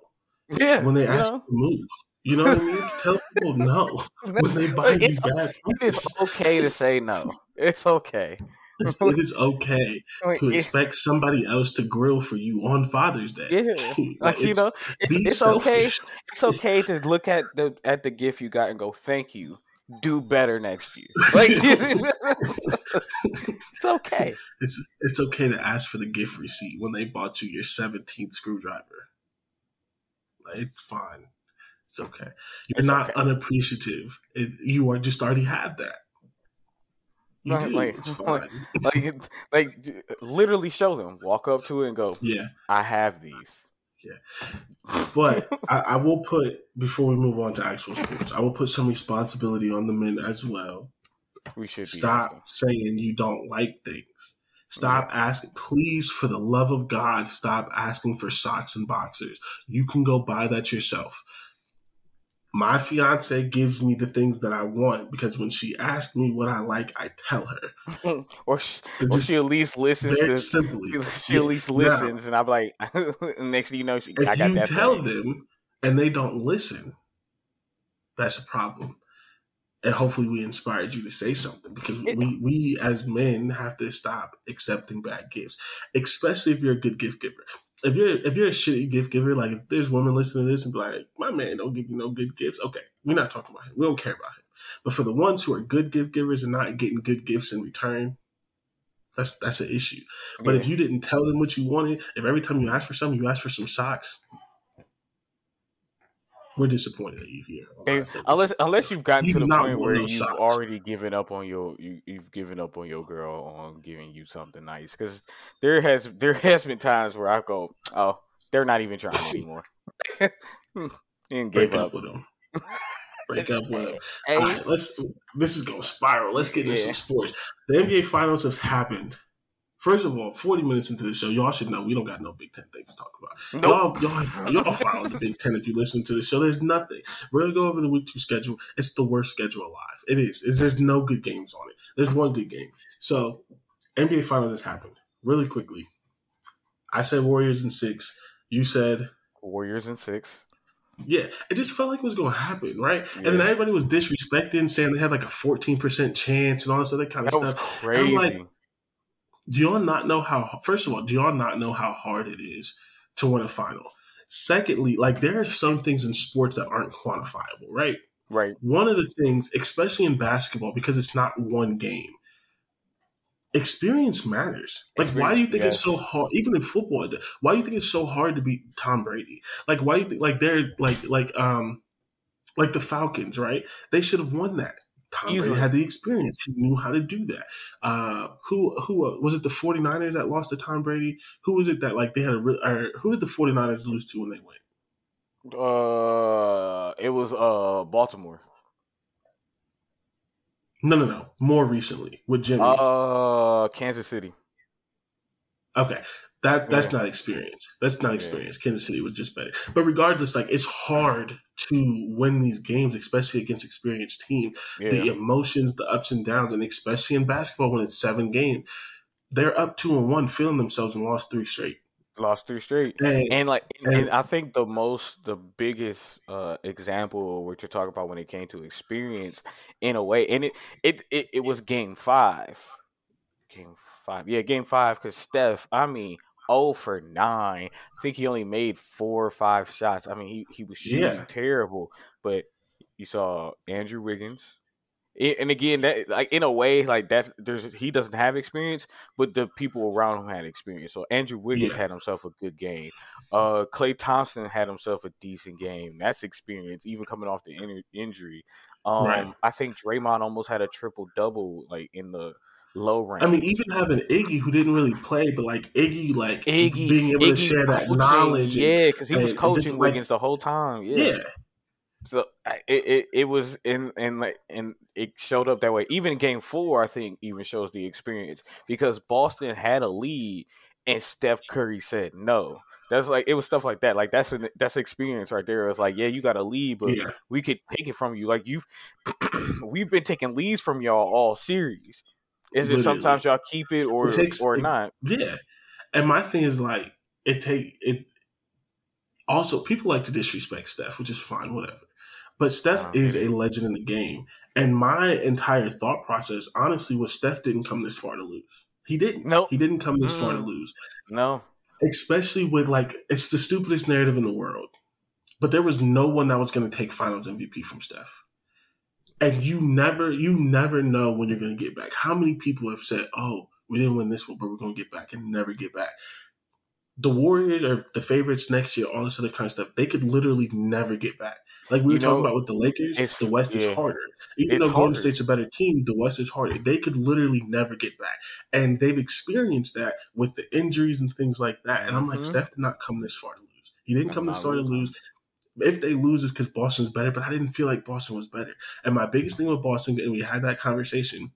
Yeah, when they ask know? you to move. You know what I mean? Tell people no [laughs] when they buy it's, bad. [laughs] it's okay to say no. It's okay. It's, it is okay [laughs] to expect somebody else to grill for you on Father's Day. Yeah, like you know, it's, it's okay. It's okay to look at the at the gift you got and go, "Thank you." Do better next year. [laughs] Like [laughs] it's okay. It's it's okay to ask for the gift receipt when they bought you your seventeenth screwdriver. Like, it's fine. It's okay. You're It's not okay. unappreciative. It, you are just already have that. You Right, do. like- it's like- [laughs] fine. Like it's, like literally show them. Walk up to it and go, yeah. "I have these." But I, I will put before we move on to actual sports, I will put some responsibility on the men as well. We should Stop saying you don't like things. Stop asking. Please, for the love of God, stop asking for socks and boxers. You can go buy that yourself. My fiance gives me the things that I want because when she asks me what I like, I tell her. [laughs] or sh- It's or she at least listens very to. simply. She, she Yeah. at least Now, listens, and I'm like, [laughs] next thing you know, she, I if got you that. tell them and they don't listen, that's a problem. And hopefully, we inspired you to say something because Yeah. we, we as men have to stop accepting bad gifts, especially if you're a good gift giver. If you're if you're a shitty gift giver, like if there's women listening to this and be like, "My man don't give you no good gifts," okay, we're not talking about him. We don't care about him. But for the ones who are good gift givers and not getting good gifts in return, that's that's an issue. But if you didn't tell them what you wanted, if every time you ask for something, you ask for some socks, we're disappointed at you here. They- unless unless you've gotten You to the point where no you've socks. already given up on your you, you've given up on your girl on giving you something nice because there has there has been times where I go oh they're not even trying [laughs] anymore [laughs] and break up up. with them. [laughs] break up with them. Hey, All right, let's. This is gonna spiral. Let's get into Yeah. some sports. The NBA Finals have happened. First of all, forty minutes into the show, y'all should know we don't got no Big Ten things to talk about. nope. Y'all, y'all, y'all follow the Big Ten if you listen to the show. There's nothing. We're gonna go over the week two schedule. It's the worst schedule alive. It is. It's, there's no good games on it. There's one good game. So NBA Finals has happened really quickly. I said Warriors in six. You said Warriors in six. yeah. It just felt like it was gonna happen, right? And then everybody was disrespecting, saying they had like a 14% chance and all this other kind of That was stuff. crazy. Do y'all not know how first of all do y'all not know how hard it is to win a final? Secondly like there are some things in sports that aren't quantifiable right? Right. one of the things especially in basketball because it's not one game experience matters. Like why do you think Experience, it's so hard even in football why do you think it's so hard to beat tom brady? Like why do you think like they're like like um like the falcons right? They should have won that Tom Easily. Brady had the experience. He knew how to do that. Uh, who who uh, was it? The 49ers that lost to Tom Brady. Who was it that like they had a? Or who did the 49ers lose to when they went? Uh, it was uh Baltimore. No, no, no. More recently with Jimmy. Uh, Kansas City. okay, that that's yeah. not experience. That's not Yeah. experience. Kansas City was just better. But regardless, like it's hard to win these games, especially against experienced teams. The emotions, the ups and downs, and especially in basketball when it's seven games, they're up two and one, feeling themselves and lost three straight. Lost three straight. And, And like, and, And- and I think the most, the biggest uh, example of what you're talking about when it came to experience, in a way, and it it it, it was Game Five, Game Five, yeah, Game Five, because Steph, I mean, oh for nine. I think he only made four or five shots. I mean, he he was shooting Yeah. terrible, but you saw Andrew Wiggins. And again, that like in a way, like that, there's he doesn't have experience, but the people around him had experience. So Andrew Wiggins Yeah. had himself a good game. Uh, Klay Thompson had himself a decent game. That's experience, even coming off the in- injury. Um, Right. I think Draymond almost had a triple double, like in the low range. I mean, even having Iggy, who didn't really play, but like Iggy, like Iggy being able to share that coaching, knowledge. yeah, because he was and just, coaching like- Wiggins the whole time. yeah. Yeah, so it, it it was in and like and it showed up that way. Even game four, I think, even shows the experience because Boston had a lead and Steph Curry said no. That's like it was stuff like that. Like that's an that's experience right there. It's like yeah, you got a lead, but yeah. we could take it from you. Like you've [clears throat] we've been taking leads from y'all all series. Is it sometimes y'all keep it or It takes- or not? Yeah. And my thing is like it take it also people like to disrespect Steph, which is fine, whatever. But Steph Oh, is a legend in the game. And my entire thought process, honestly, was Steph didn't come this far to lose. He didn't. Nope. He didn't come this far to Mm. lose. No. Especially with like it's the stupidest narrative in the world. But there was no one that was gonna take finals MVP from Steph. And you never you never know when you're gonna get back. How many people have said, Oh, we didn't win this one, but we're gonna get back and never get back. The Warriors are the favorites next year, all this other kind of stuff. They could literally never get back. Like we You were talking know, about with the Lakers, the West is harder. Even though Golden harder. State's a better team, the West is harder. They could literally never get back. And they've experienced that with the injuries and things like that. And I'm like, Mhm. Steph did not come this far to lose. He didn't come this far to lose. If they lose, it's because Boston's better, but I didn't feel like Boston was better. And my biggest thing with Boston, and we had that conversation,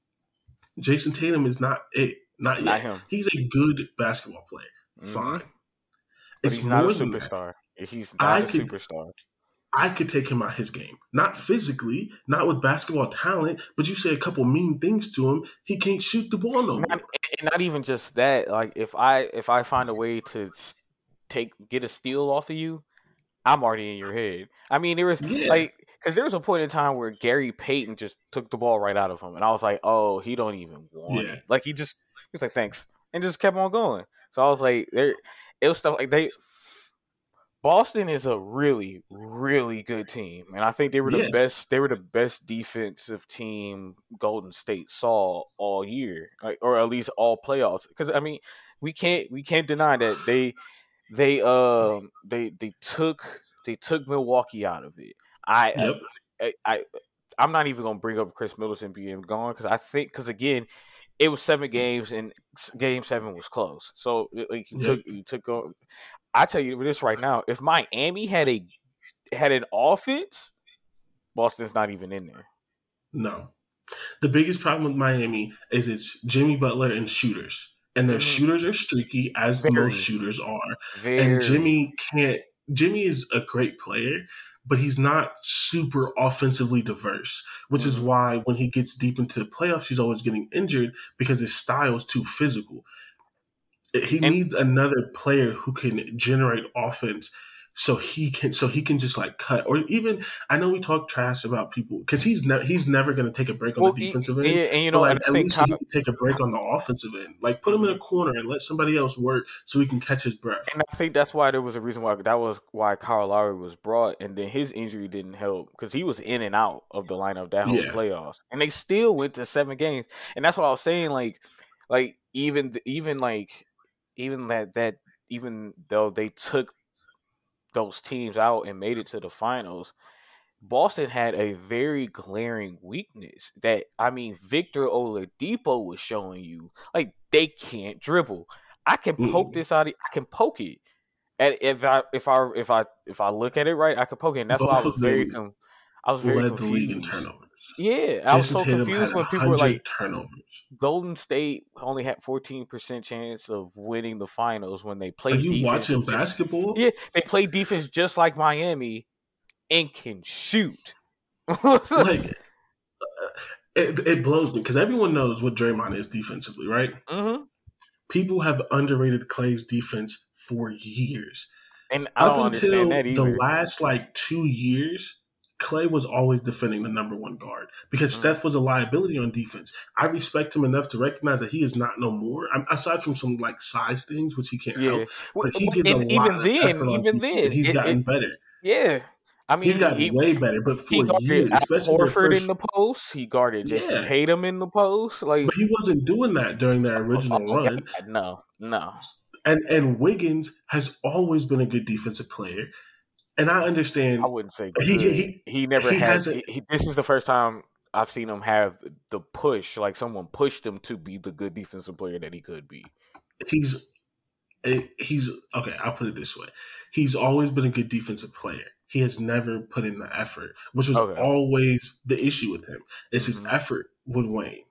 Jayson Tatum is not it. Not yet. Not him. He's a good basketball player. Mhm. Fine. But It's he's not a more than that. superstar. He's not a could- superstar. I could take him out his game. Not physically, not with basketball talent, but you say a couple mean things to him, he can't shoot the ball no Not, more. and not even just that. Like if I if I find a way to take get a steal off of you, I'm already in your head. I mean, there was Yeah. like because there was a point in time where Gary Payton just took the ball right out of him, and I was like, oh, he don't even want Yeah. it. Like he just he was like, thanks, and just kept on going. So I was like, there, it was stuff like they. Boston is a really, really good team, and I think they were the Yeah. best. They were the best defensive team Golden State saw all year, like, or at least all playoffs. Because I mean, we can't we can't deny that they they um they they took they took Milwaukee out of it. I Yep. I, I I'm not even gonna bring up Khris Middleton being gone because I think because again, it was seven games and game seven was close. So like you Yep. took you took. I tell you this right now: if Miami had a had an offense, Boston's not even in there. No. The biggest problem with Miami is it's Jimmy Butler and shooters. And their Mhm. shooters are streaky, as Very. most shooters are. Very, And Jimmy can't. Jimmy is a great player, but he's not super offensively diverse, which is Mhm. why when he gets deep into the playoffs, he's always getting injured because his style is too physical. He And- needs another player who can generate offense. So he can, so he can just like cut, or even I know we talk trash about people because he's never he's never going to take a break on Well, the defensive yeah, end. and you know, like, and at least Kyle- he can take a break on the offensive end. Like put him in a corner and let somebody else work so he can catch his breath. And I think that's why there was a reason why that was why Kyle Lowry was brought, and then his injury didn't help because he was in and out of the lineup that whole Yeah. playoffs, and they still went to seven games. And that's what I was saying, like, like even even like even that that even though they took those teams out and made it to the finals. Boston had a very glaring weakness that I mean Victor Oladipo was showing you like they can't dribble. I can poke Mm-mm. this out. of- I can poke it. And if I if I if I if I look at it right, I can poke it. And that's why I was very com- I was very Led the league in confused. Yeah, I was so confused when people were like, turnovers. Golden State only had fourteen percent chance of winning the finals when they Are played you defense. watching just- basketball? yeah, they play defense just like Miami and can shoot. [laughs] Like uh, it, it blows me because everyone knows what Draymond is defensively, right? hmm People have underrated Klay's defense for years. And I don't Up until understand that the last like two years, Klay was always defending the number one guard because Mhm. Steph was a liability on defense. I respect him enough to recognize that he is not no more. I'm, aside from some like size things, which he can't yeah, help, but he and a lot even then, even then, he's it- gotten it- better. yeah. I mean, he's gotten he, way better, but for years, Al especially Horford first in the post. He guarded Jayson Yeah. Tatum in the post. Like, But he wasn't doing that during their original oh, run. God, no, no. And and Wiggins has always been a good defensive player. And I understand I wouldn't say He- good. he- He, never he had. hasn't- He, this is the first time I've seen him have the push. Like someone pushed him to be the good defensive player that he could be. he's he's okay, I'll put it this way. He's always been a good defensive player. He has never put in the effort, which was Okay. always the issue with him. It's his Mhm. effort would wane.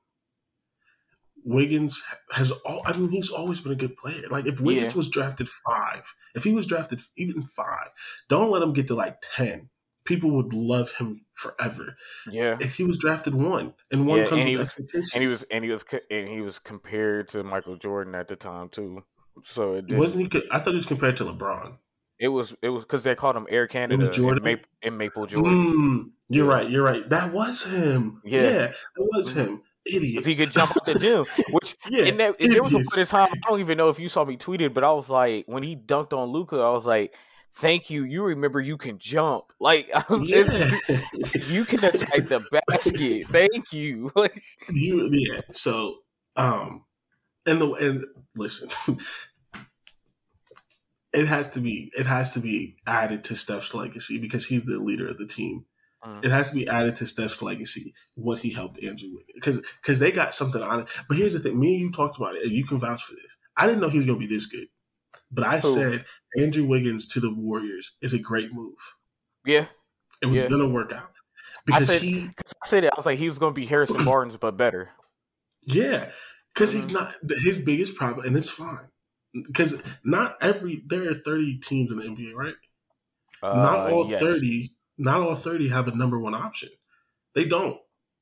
Wiggins has all I mean, he's always been a good player. Like if Wiggins Yeah. was drafted five, if he was drafted even five, don't let him get to like ten. people would love him forever. Yeah, if he was drafted one, and one yeah, comes and he was, and he was, and he was, and he was compared to Michael Jordan at the time too. So it didn't, wasn't he? I thought he was compared to LeBron. it was, it was because they called him Air Canada Jordan? and Maple, and Maple Jordan. Mm, you're Yeah. right. You're right. That was him. Yeah. Yeah, that was Mhm. him. If he could jump out the gym, which [laughs] yeah, and, that, and there was a point in time I don't even know if you saw me tweeted, but I was like, when he dunked on Luka, I was like, "Thank you. You remember you can jump. [laughs] Like Yeah. [laughs] you can attack the basket. Thank you. Like you, yeah. So, um, and the and listen, it has to be it has to be added to Steph's legacy because he's the leader of the team. It has to be added to Steph's legacy what he helped Andrew Wiggins because because they got something on it. But here's the thing: me and you talked about it, and you can vouch for this. I didn't know he was going to be this good, but I Who? said Andrew Wiggins to the Warriors is a great move. yeah, It was Yeah. going to work out because said- he, I said it. I was like, he was going to be Harrison [clears throat] Barnes, but better. yeah, because he's Mhm. not his biggest problem, and it's fine. Because not every there are thirty teams in the NBA, right? not Uh, all yes. thirty, not all thirty have a number one option. They don't.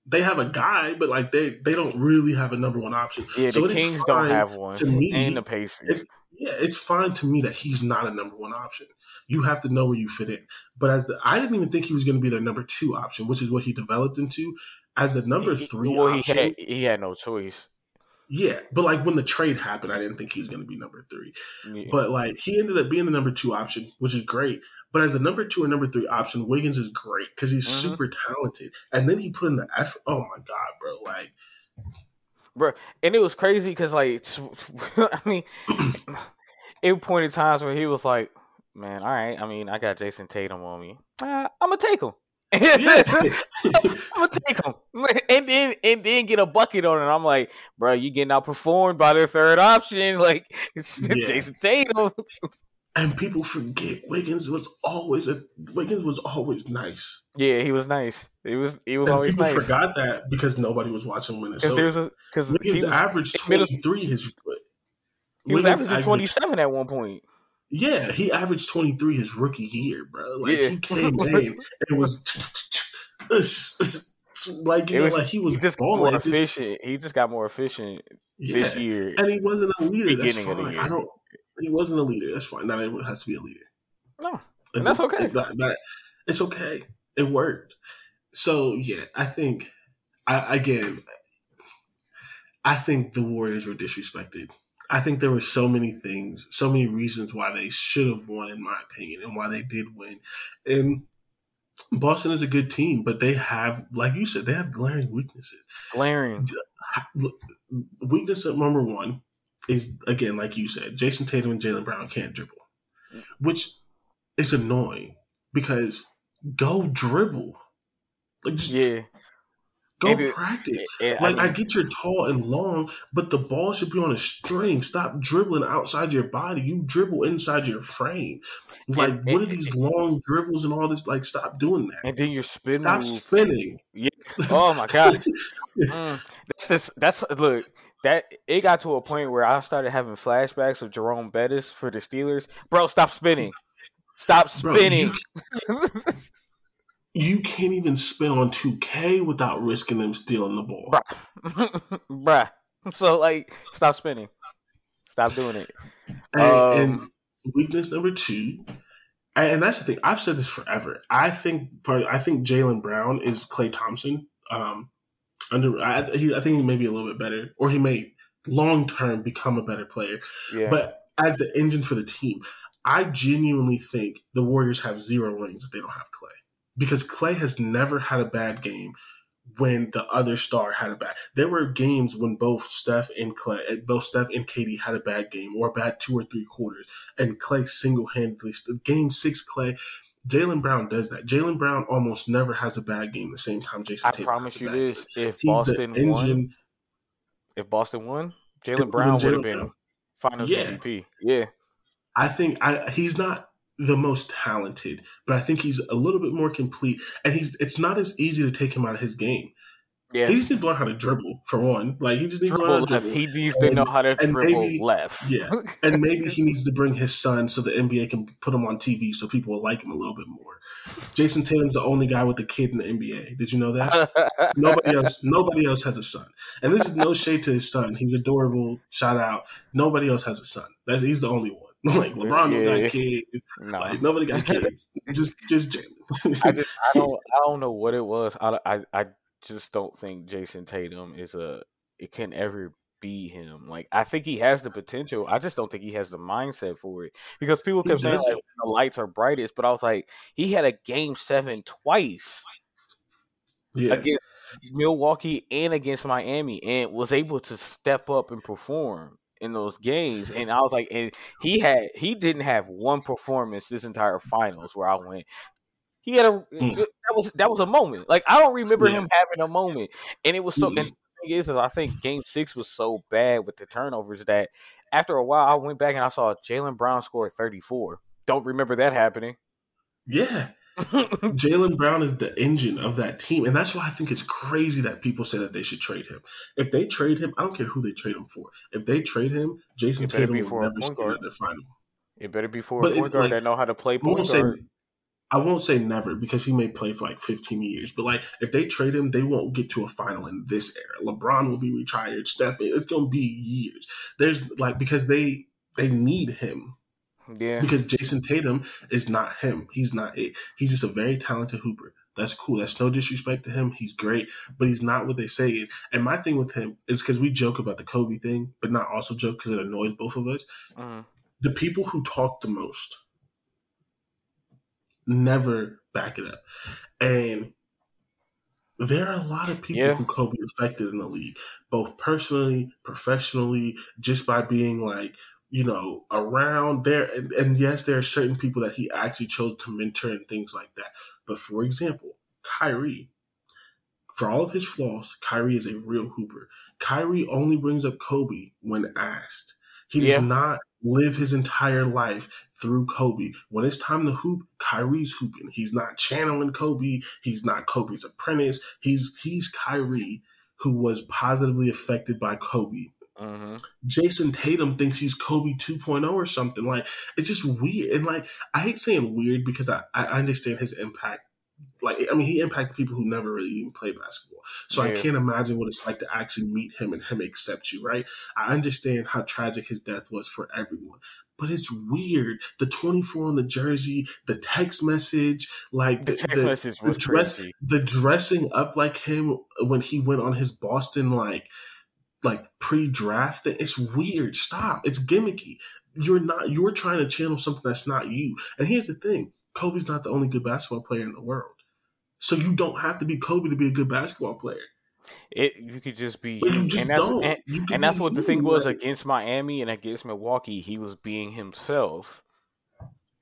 They have a guy, but like they they don't really have a number one option. Yeah, So the it Kings don't have one, to me. and the Pacers. It's, yeah, it's fine to me that he's not a number one option. You have to know where you fit in. But as the, I didn't even think he was going to be their number two option, which is what he developed into. As a number three well, option, he had he had no choice. yeah. But like when the trade happened, I didn't think he was going to be number three. Yeah. But like he ended up being the number two option, which is great. But as a number two or number three option, Wiggins is great because he's Mhm. super talented. And then he put in the effort. Oh my god, bro! Like bro. And it was crazy because, like, [laughs] I mean, [clears throat] it pointed times where he was like, "Man, all right. I mean, I got Jayson Tatum on me. Uh, I'm gonna take him. yeah, [laughs] I'm gonna take him, [laughs] and then and then get a bucket on it. I'm like, bro, you getting outperformed by their third option, like it's Yeah. Jayson Tatum. And people forget Wiggins was always a Wiggins was always nice. Yeah, he was nice. He was he was And always people nice. forgot that because nobody was watching Minnesota. there's a because Wiggins was, averaged twenty three. His he was averaging 27 at one point. Yeah, he averaged twenty three his rookie year, bro. Like Yeah. he came [laughs] in and it was [laughs] like you It know, was- like he was He just more just- efficient. He just got more efficient this year. and he wasn't a leader. That's fine. I don't. He wasn't a leader. That's fine. Not everyone has to be a leader. No, And that's okay. That, that- it's okay. It worked. So yeah, I think. I again. I think the Warriors were disrespected. I think there were so many things, so many reasons why they should have won, in my opinion, and why they did win. And Boston is a good team, but they have, like you said, they have glaring weaknesses. glaring. Weakness at number one is again, like you said, Jayson Tatum and Jaylen Brown can't dribble, which is annoying because go dribble, like just Yeah, go it- practice. and I Like I, mean- get you're tall and long, but the ball should be on a string. Stop dribbling outside your body. You dribble inside your frame. Like what are these long dribbles and all this? Like stop doing that. and then you're spinning. Stop spinning. Oh my god, [laughs] Mm, that's this. That's look. That it got to a point where I started having flashbacks of Jerome Bettis for the Steelers. Bro, stop spinning. Stop Bro, spinning. You can't even spin on 2K without risking them stealing the ball. Bruh. [laughs] Bruh. So like, stop spinning. Stop doing it. And, Um, and weakness number two, and, and that's the thing. I've said this forever. I think part. I think Jaylen Brown is Klay Thompson. Um, under I, he, I think he may be a little bit better, or he may long term become a better player. Yeah. But as the engine for the team, I genuinely think the Warriors have zero rings if they don't have Klay. Because Klay has never had a bad game when the other star had a bad. There were games when both Steph and Klay, eh, both Steph and KD had a bad game or a bad two or three quarters, and Klay single handedly. Game six, Klay. Jaylen Brown does that. Jaylen Brown almost never has a bad game. The same time Jayson I Tatum promise you this: game. if He's Boston engine. won, if Boston won, Jaylen Brown would have been Brown- Finals Yeah. MVP. Yeah. I think I, he's not the most talented, but I think he's a little bit more complete. And he's it's not as easy to take him out of his game Yeah. He just needs to learn how to dribble for one. Like he just needs dribble to learn how to dribble. He needs and, to know how to dribble maybe, left. Yeah, [laughs] and maybe he needs to bring his son so the NBA can put him on TV so people will like him a little bit more. Jayson Tatum's the only guy with a kid in the NBA. Did you know that? [laughs] nobody else. Nobody else has a son. And this is no shade to his son. He's adorable. Shout out. Nobody else has a son. That's he's the only one. [laughs] like LeBron yeah. don't got kids. No. Like nobody got kids. just just Jaylen. I just I don't I don't know what it was. I, I I just don't think Jayson Tatum is a it can ever be him. Like I think he has the potential. I just don't think he has the mindset for it. Because people kept saying like, the lights are brightest, but I was like, he had a game seven twice yeah. against Milwaukee and against Miami, and was able to step up and perform in those games. And I was like, and he had he didn't have one performance this entire finals where I went. He had a mm. that was that was a moment. Like I don't remember yeah. him having a moment, and it was so. Mm thing is, is I think Game Six was so bad with the turnovers that after a while I went back and I saw Jaylen Brown score 34. Don't remember that happening. Yeah. [laughs] Jaylen Brown is the engine of that team. And that's why I think it's crazy that people say that they should trade him. If they trade him, I don't care who they trade him for. If they trade him, Jayson Tatum will never score at the final. It better be for but a point guard like, that know how to play point guard. Say, I won't say never because he may play for like 15 years, but like if they trade him, they won't get to a final in this era. LeBron will be retired. Steph, it's gonna be years. There's like because they they need him. Yeah. Because Jayson Tatum is not him. He's not it. He's just a very talented hooper. That's cool. That's no disrespect to him. He's great, but he's not what they say is. And my thing with him is because we joke about the Kobe thing, but not also joke because it annoys both of us. Uh-huh. The people who talk the most never back it up. And there are a lot of people yeah. who Kobe affected in the league, both personally, professionally, just by being like, you know, around there. And, and, yes, there are certain people that he actually chose to mentor and things like that. But for example, Kyrie, for all of his flaws, Kyrie is a real hooper. Kyrie only brings up Kobe when asked. He does yeah. not live his entire life through Kobe. When it's time to hoop, Kyrie's hooping. He's not channeling Kobe. He's not Kobe's apprentice. He's he's Kyrie who was positively affected by Kobe. Mm-hmm. Jayson Tatum thinks he's Kobe 2.0 or something. Like it's just weird. And like I hate saying weird because I, I understand his impact like I mean, he impacted people who never really even played basketball. So yeah. I can't imagine what it's like to actually meet him and him accept you, right? I understand how tragic his death was for everyone, but it's weird. The 24 on the jersey, the text message, like the, the text the, message the dress, crazy. the dressing up like him when he went on his Boston like like pre-draft thing. It's weird. Stop. It's gimmicky. You're not. You're trying to channel something that's not you. And here's the thing Kobe's not the only good basketball player in the world. So you don't have to be Kobe to be a good basketball player. It you could just be, you just and that's don't. and, and that's what the thing was against Miami and against Milwaukee. He was being himself,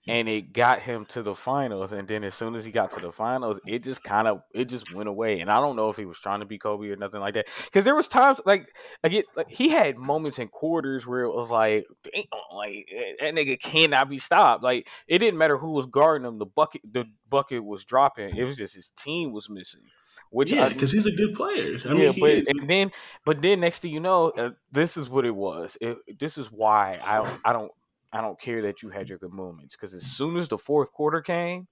and it got him to the finals. And then as soon as he got to the finals, it just kind of it just went away. And I don't know if he was trying to be Kobe or nothing like that. Because there was times like again, like he had moments in quarters where it was like, like that nigga cannot be stopped. Like it didn't matter who was guarding him, the bucket the bucket was dropping. It was just his team was missing. Which yeah, because he's a good player. I yeah, mean, but is. and then but then next thing you know, uh, this is what it was. It, this is why I I don't I don't care that you had your good moments because as soon as the fourth quarter came,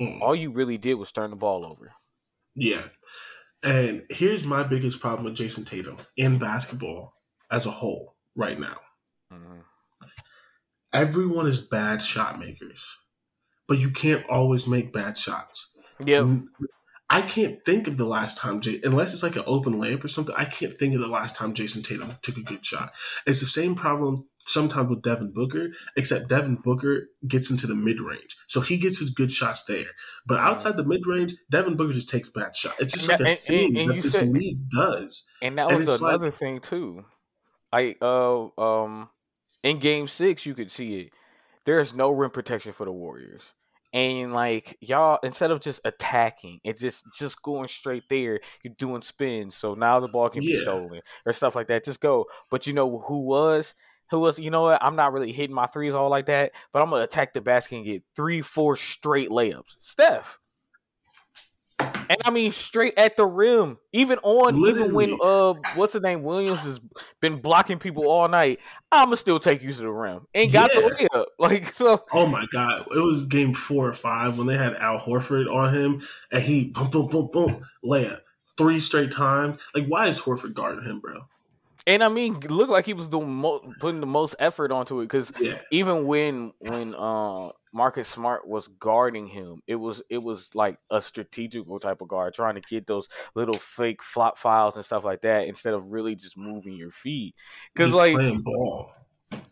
mm. all you really did was turn the ball over. Yeah. And here's my biggest problem with Jayson Tatum in basketball as a whole right now. Mm-hmm. Everyone is bad shot makers, but you can't always make bad shots. Yeah. I can't think of the last time, Jay, unless it's like an open layup or something. I can't think of the last time Jayson Tatum took a good shot. It's the same problem sometimes with Devin Booker, except Devin Booker gets into the mid range. So he gets his good shots there. But outside the mid range, Devin Booker just takes bad shots. It's just and like a thing and, and that this said, league does. And that was and another like, thing too. I uh um in game six you could see it. There's no rim protection for the Warriors. And like y'all, instead of just attacking and just just going straight there, you're doing spins. So now the ball can yeah. be stolen or stuff like that. Just go. But you know who was who was, you know what? I'm not really hitting my threes all like that, but I'm gonna attack the basket and get three, four straight layups. Steph. And I mean straight at the rim. Even on Literally. even when uh what's the name Williams has been blocking people all night, I'ma still take you to the rim. And got the Yeah. layup. [laughs] Like so Oh my god! It was game four or five when they had Al Horford on him, and he boom, boom, boom, boom, layup three straight times. Like, why is Horford guarding him, bro? and I mean looked like he was doing mo- putting the most effort onto it because Yeah, even when when uh Marcus Smart was guarding him, it was it was like a strategical type of guard, trying to get those little fake flop files and stuff like that instead of really just moving your feet. Because like ball.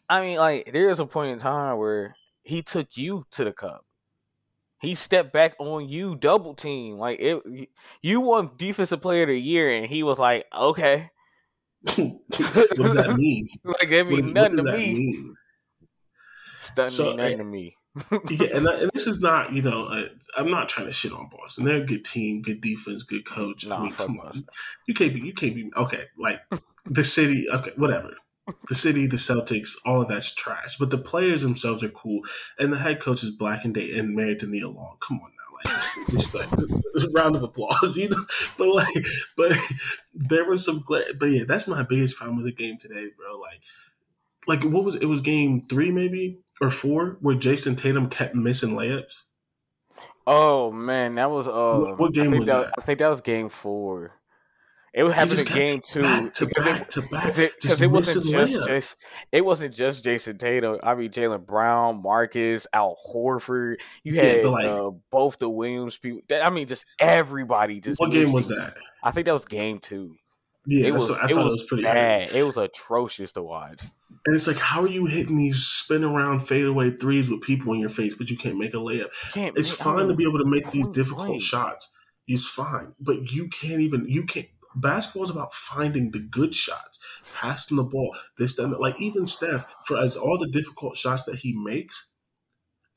I mean, like there is a point in time where he took you to the cup. He stepped back on you, double team. Like it, you won defensive player of the year, and he was like, "Okay." [laughs] what does that mean? [laughs] Like that What, means what nothing does to that me. mean? Doesn't So, nothing eh, to me. Yeah, and, [laughs] and this is not, you know, I'm not trying to shit on Boston. They're a good team, good defense, good coach. Nah, I mean, come on, you can't be, you can't be okay. Like the city, okay, whatever. The city, the Celtics, all of that's trash. But the players themselves are cool, and the head coach is black and day and married to Nia Long. Come on now, like [laughs] respect. [laughs] round of applause, you know. But like, but there were some, but yeah, that's my biggest problem with the game today, bro. Like, like what was it? Was game three maybe or four where Jayson Tatum kept missing layups? Oh man, that was uh. what game was that, that? I think that was game four. It was happening in game two because it- back to back, Because it, it wasn't just. Jayson, it wasn't just Jayson Tatum. I mean Jaylen Brown, Marcus, Al Horford. You Yeah, had like- uh, both the Williams people. I mean, just everybody. Just What game was that? I think that was game two. Yeah, it was. what, I it thought was, it was pretty bad. It was atrocious to watch. And it's like, how are you hitting these spin around fadeaway threes with people in your face, but you can't make a layup? Can't. It's make- fine to be able to make these difficult blank. shots. It's fine, but you can't even. You can't. Basketball is about finding the good shots, passing the ball. This, that. like even Steph, for as all the difficult shots that he makes,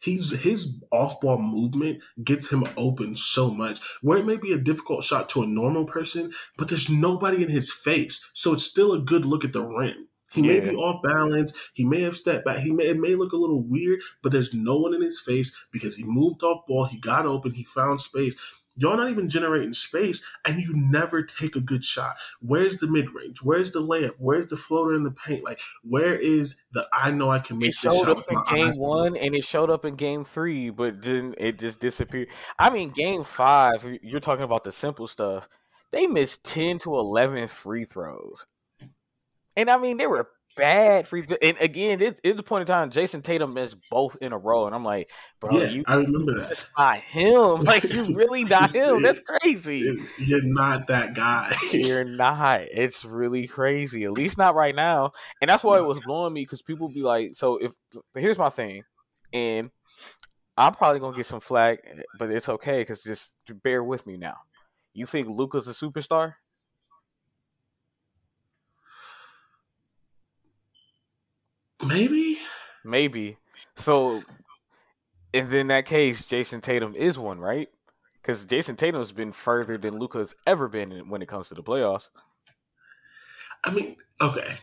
he's his off-ball movement gets him open so much. Where it may be a difficult shot to a normal person, but there's nobody in his face, so it's still a good look at the rim. He may be off balance. He may have stepped back. He may it may look a little weird, but there's no one in his face because he moved off ball. He got open. He found space. Y'all not even generating space, and you never take a good shot. Where's the mid range? Where's the layup? Where's the floater in the paint? Like, where is the I know I can It make this showed shot up in game one and it showed up in game three, but then it just disappeared. I mean, game five, you're talking about the simple stuff. They missed 10 to 11 free throws. And I mean, they were bad free. And again, it, it's the point in time Jayson Tatum missed both in a row. And I'm like, bro, yeah, you I remember that. not him. [laughs] Like, you [laughs] really not him. That's crazy. You're not that guy. You're [laughs] not. It's really crazy. At least not right now. And that's why it was blowing me because people be like, so if here's my thing, and I'm probably gonna get some flack, eh, but it's okay because just bear with me now. You think Luka's a superstar? Maybe. Maybe. So, and in that case, Jayson Tatum is one, right? Because Jayson Tatum's been further than Luka's ever been when it comes to the playoffs. I mean, okay.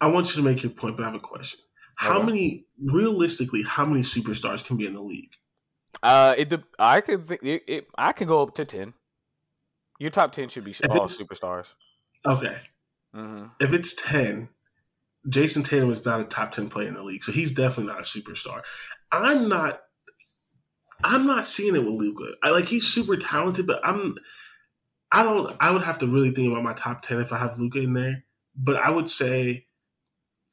I want you to make your point, but I have a question. How many, realistically, how many superstars can be in the league? Uh, it. I could. think it, it. I can go up to ten. Your top ten should be all superstars. Okay. hmm If it's 10, Jayson Tatum is not a top 10 player in the league, so he's definitely not a superstar. I'm not. I'm not seeing it with Luka. I like he's super talented, but I'm. I don't. I would have to really think about my top ten if I have Luka in there. But I would say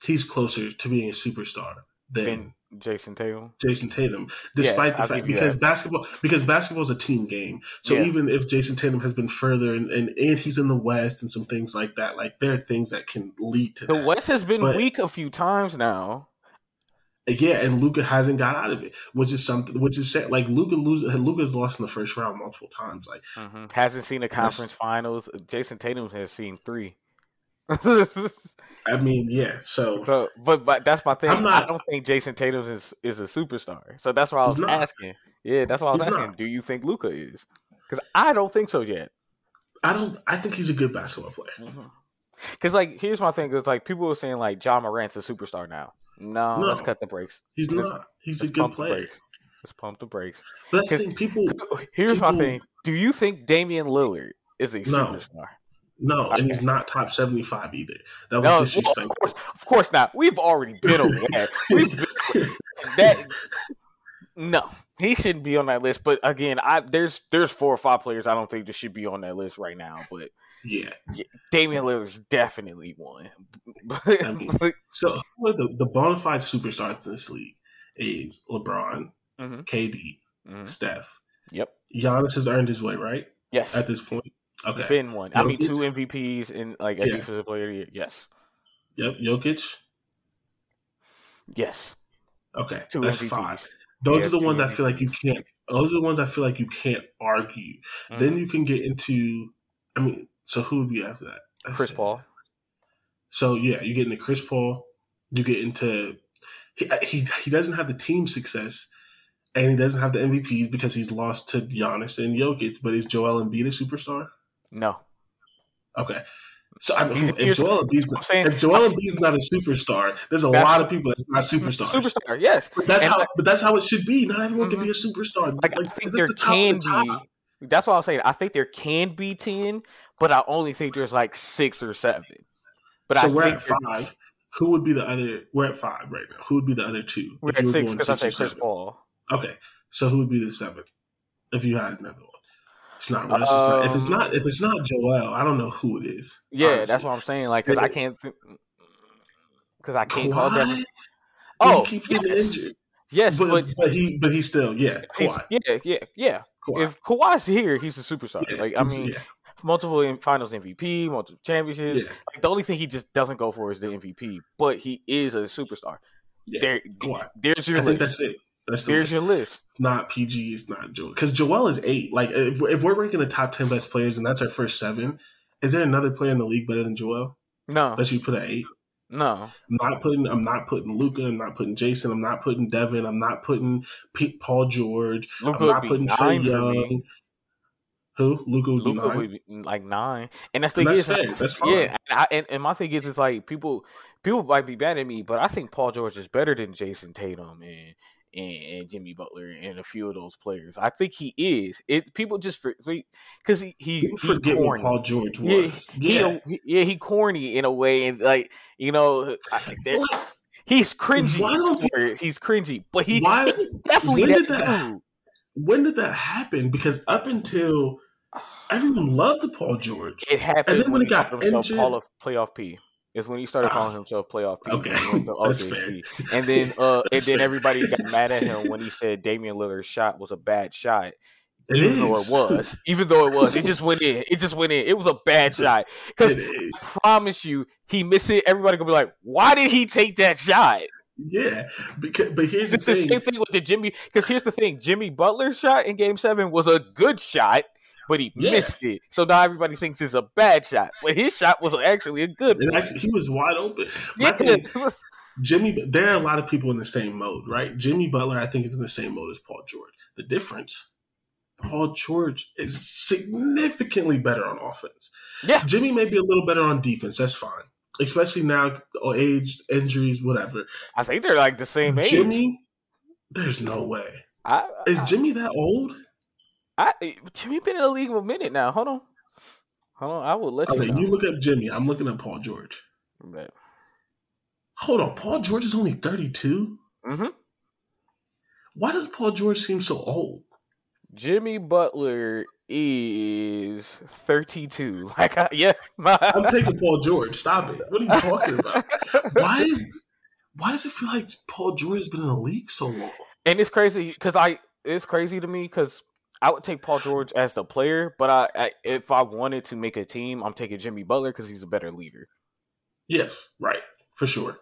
he's closer to being a superstar than Then Jayson Tatum. Jayson Tatum, despite Yes, the fact because that. basketball because basketball is a team game. So Yeah. even if Jayson Tatum has been further and, and and he's in the West and some things like that, like there are things that can lead to The that. West has been But- weak a few times now. Yeah, and Luka hasn't got out of it, which is something. Which is sad. like Luka lose. Luka's lost in the first round multiple times. Like hmm Hasn't seen the conference finals. Jayson Tatum has seen three. [laughs] I mean, yeah. So So, but but that's my thing. Not- I don't think Jayson Tatum is is a superstar. So that's why I was asking. Yeah, that's why I was asking. not. Do you think Luka is? Because I don't think so yet. I don't. I think he's a good basketball player. Mm-hmm. Because like, here's my thing. It's like people are saying like Ja Morant's a superstar now. No, No. let's cut the brakes. He's Let's- not. He's a good player. Let's pump the brakes. But that's the 'Cause- thing. People [laughs] Here's my thing. Do you think Damian Lillard is a No. superstar? No, and he's not top seventy five either. That was No, well, disrespectful. of course, of course not. We've already been over that. We've been, [laughs] that no, he shouldn't be on that list. But again, I there's there's four or five players I don't think that should be on that list right now. But yeah. Damian Lillard's definitely one. I mean- [laughs] So who the, the bona fide superstars in this league is LeBron, Mhm. KD, Mhm. Steph. Yep. Giannis has earned his way, right? Yes. At this point. Okay. Been one. I mean, two MVPs in like a Yeah. defensive player. of the year. Yes. Yep. Jokic. Yes. Okay. Two That's MVPs. five. Those Yes, are the ones I feel like you can't. Those are the ones I feel like you can't argue. Mhm. Then you can get into. I mean, so who would be after that? That's Chris it. Paul. So yeah, you get into Chris Paul. You get into he he, he doesn't have the team success, and he doesn't have the MVPs because he's lost to Giannis and Jokic. But is Joel Embiid a superstar? No. Okay. So I mean, if Joel Embiid's not, saying- if Joel Embiid's not a superstar, there's a lot of people that's not superstars. Superstar. Yes. But that's And how. like- but that's how it should be. Not everyone can Mhm. be a superstar. Like, I think that's there the can the be. That's what I was saying. I think there can be ten, but I only think there's like six or seven. But so I we're think at five. Who would be the other? We're at five right now. Who would be the other two? We're if you at were six because I say Chris? Paul. Okay, so who would be the seventh if you had another one? It's not Russ. It's not, if it's Um, not if it's not Joel, I don't know who it is. Yeah, honestly. that's what I'm saying. Like, because I can't. Because I can't call them. Oh, he keeps getting yes. injured, Yes, but, but, but he but he's still yeah. Kawhi. yeah, yeah, yeah. Kawhi. If Kawhi's here, he's a superstar. Yeah, like, I mean, yeah, multiple in- Finals MVP, multiple championships. yeah, Like, the only thing he just doesn't go for is the MVP, but he is a superstar. yeah. There, Kawhi. there's your I list. that's it. That's the There's list. your list. It's not PG. It's not Joel because Joel is eight. Like if, if we're ranking the top ten best players and that's our first seven, is there another player in the league better than Joel No, that you put at eight? no. I'm not putting. I'm not putting Luka. I'm not putting Jayson. I'm not putting Devin. I'm not putting Pete, Paul George. Luka I'm not putting Trey. Young. Who? Luka would be Luka nine. would be mm, like nine, and that's the thing that's is, like, That's fine. yeah, and, I, and and my thing is, it's like people people might be mad at me, but I think Paul George is better than Jayson Tatum and and, and Jimmy Butler and a few of those players. I think he is. It people just because he he People he forget what corny. Paul George was. he, Yeah. he- yeah, he corny in a way, and like you know, I, [laughs] he's cringy. Why don't he's cringy, but he, Why- he's definitely when did that- when did that happen? Because up until [sighs] everyone loved the Paul George. It happened and then when when he he got himself injured- Paul of Playoff P. Is when he started Ah, calling himself Playoff P. okay. when he [laughs] That's OKC. And then uh [laughs] and then fair. everybody got [laughs] mad at him when he said Damian Lillard's shot was a bad shot. It even though it was. Even though it was. It just went in. It just went in. It was a bad shot. Because I promise you, he missed it. Everybody gonna be like, why did he take that shot? Yeah, because but here's It's the the thing. same thing with the Jimmy. Because here's the thing: Jimmy Butler's shot in Game Seven was a good shot, but he Yeah. missed it. So now everybody thinks it's a bad shot, but his shot was actually a good one. actually, he was wide open. My Yeah. thing [laughs] Jimmy, there are a lot of people in the same mode, right? Jimmy Butler, I think, is in the same mode as Paul George. The difference, Paul George is significantly better on offense. Yeah. Jimmy may be a little better on defense. That's fine, especially now, or age, injuries, whatever. I think they're like the same age. Jimmy, there's no way. I, Is Jimmy that old? I, Jimmy been in the league a minute now. Hold on, hold on. I will let Okay, you know. you look up Jimmy. I'm looking at Paul George. But- Hold on, Paul George is only 32. Mhm. Why does Paul George seem so old? Jimmy Butler is thirty-two. [laughs] Like, I, yeah, my, [laughs] I'm taking Paul George. Stop it. What are you talking about? [laughs] Why is why does it feel like Paul George has been in the league so long? and it's crazy because I it's crazy to me because I would take Paul George as the player, but I, I if I wanted to make a team, I'm taking Jimmy Butler because he's a better leader. Yes, right, for sure.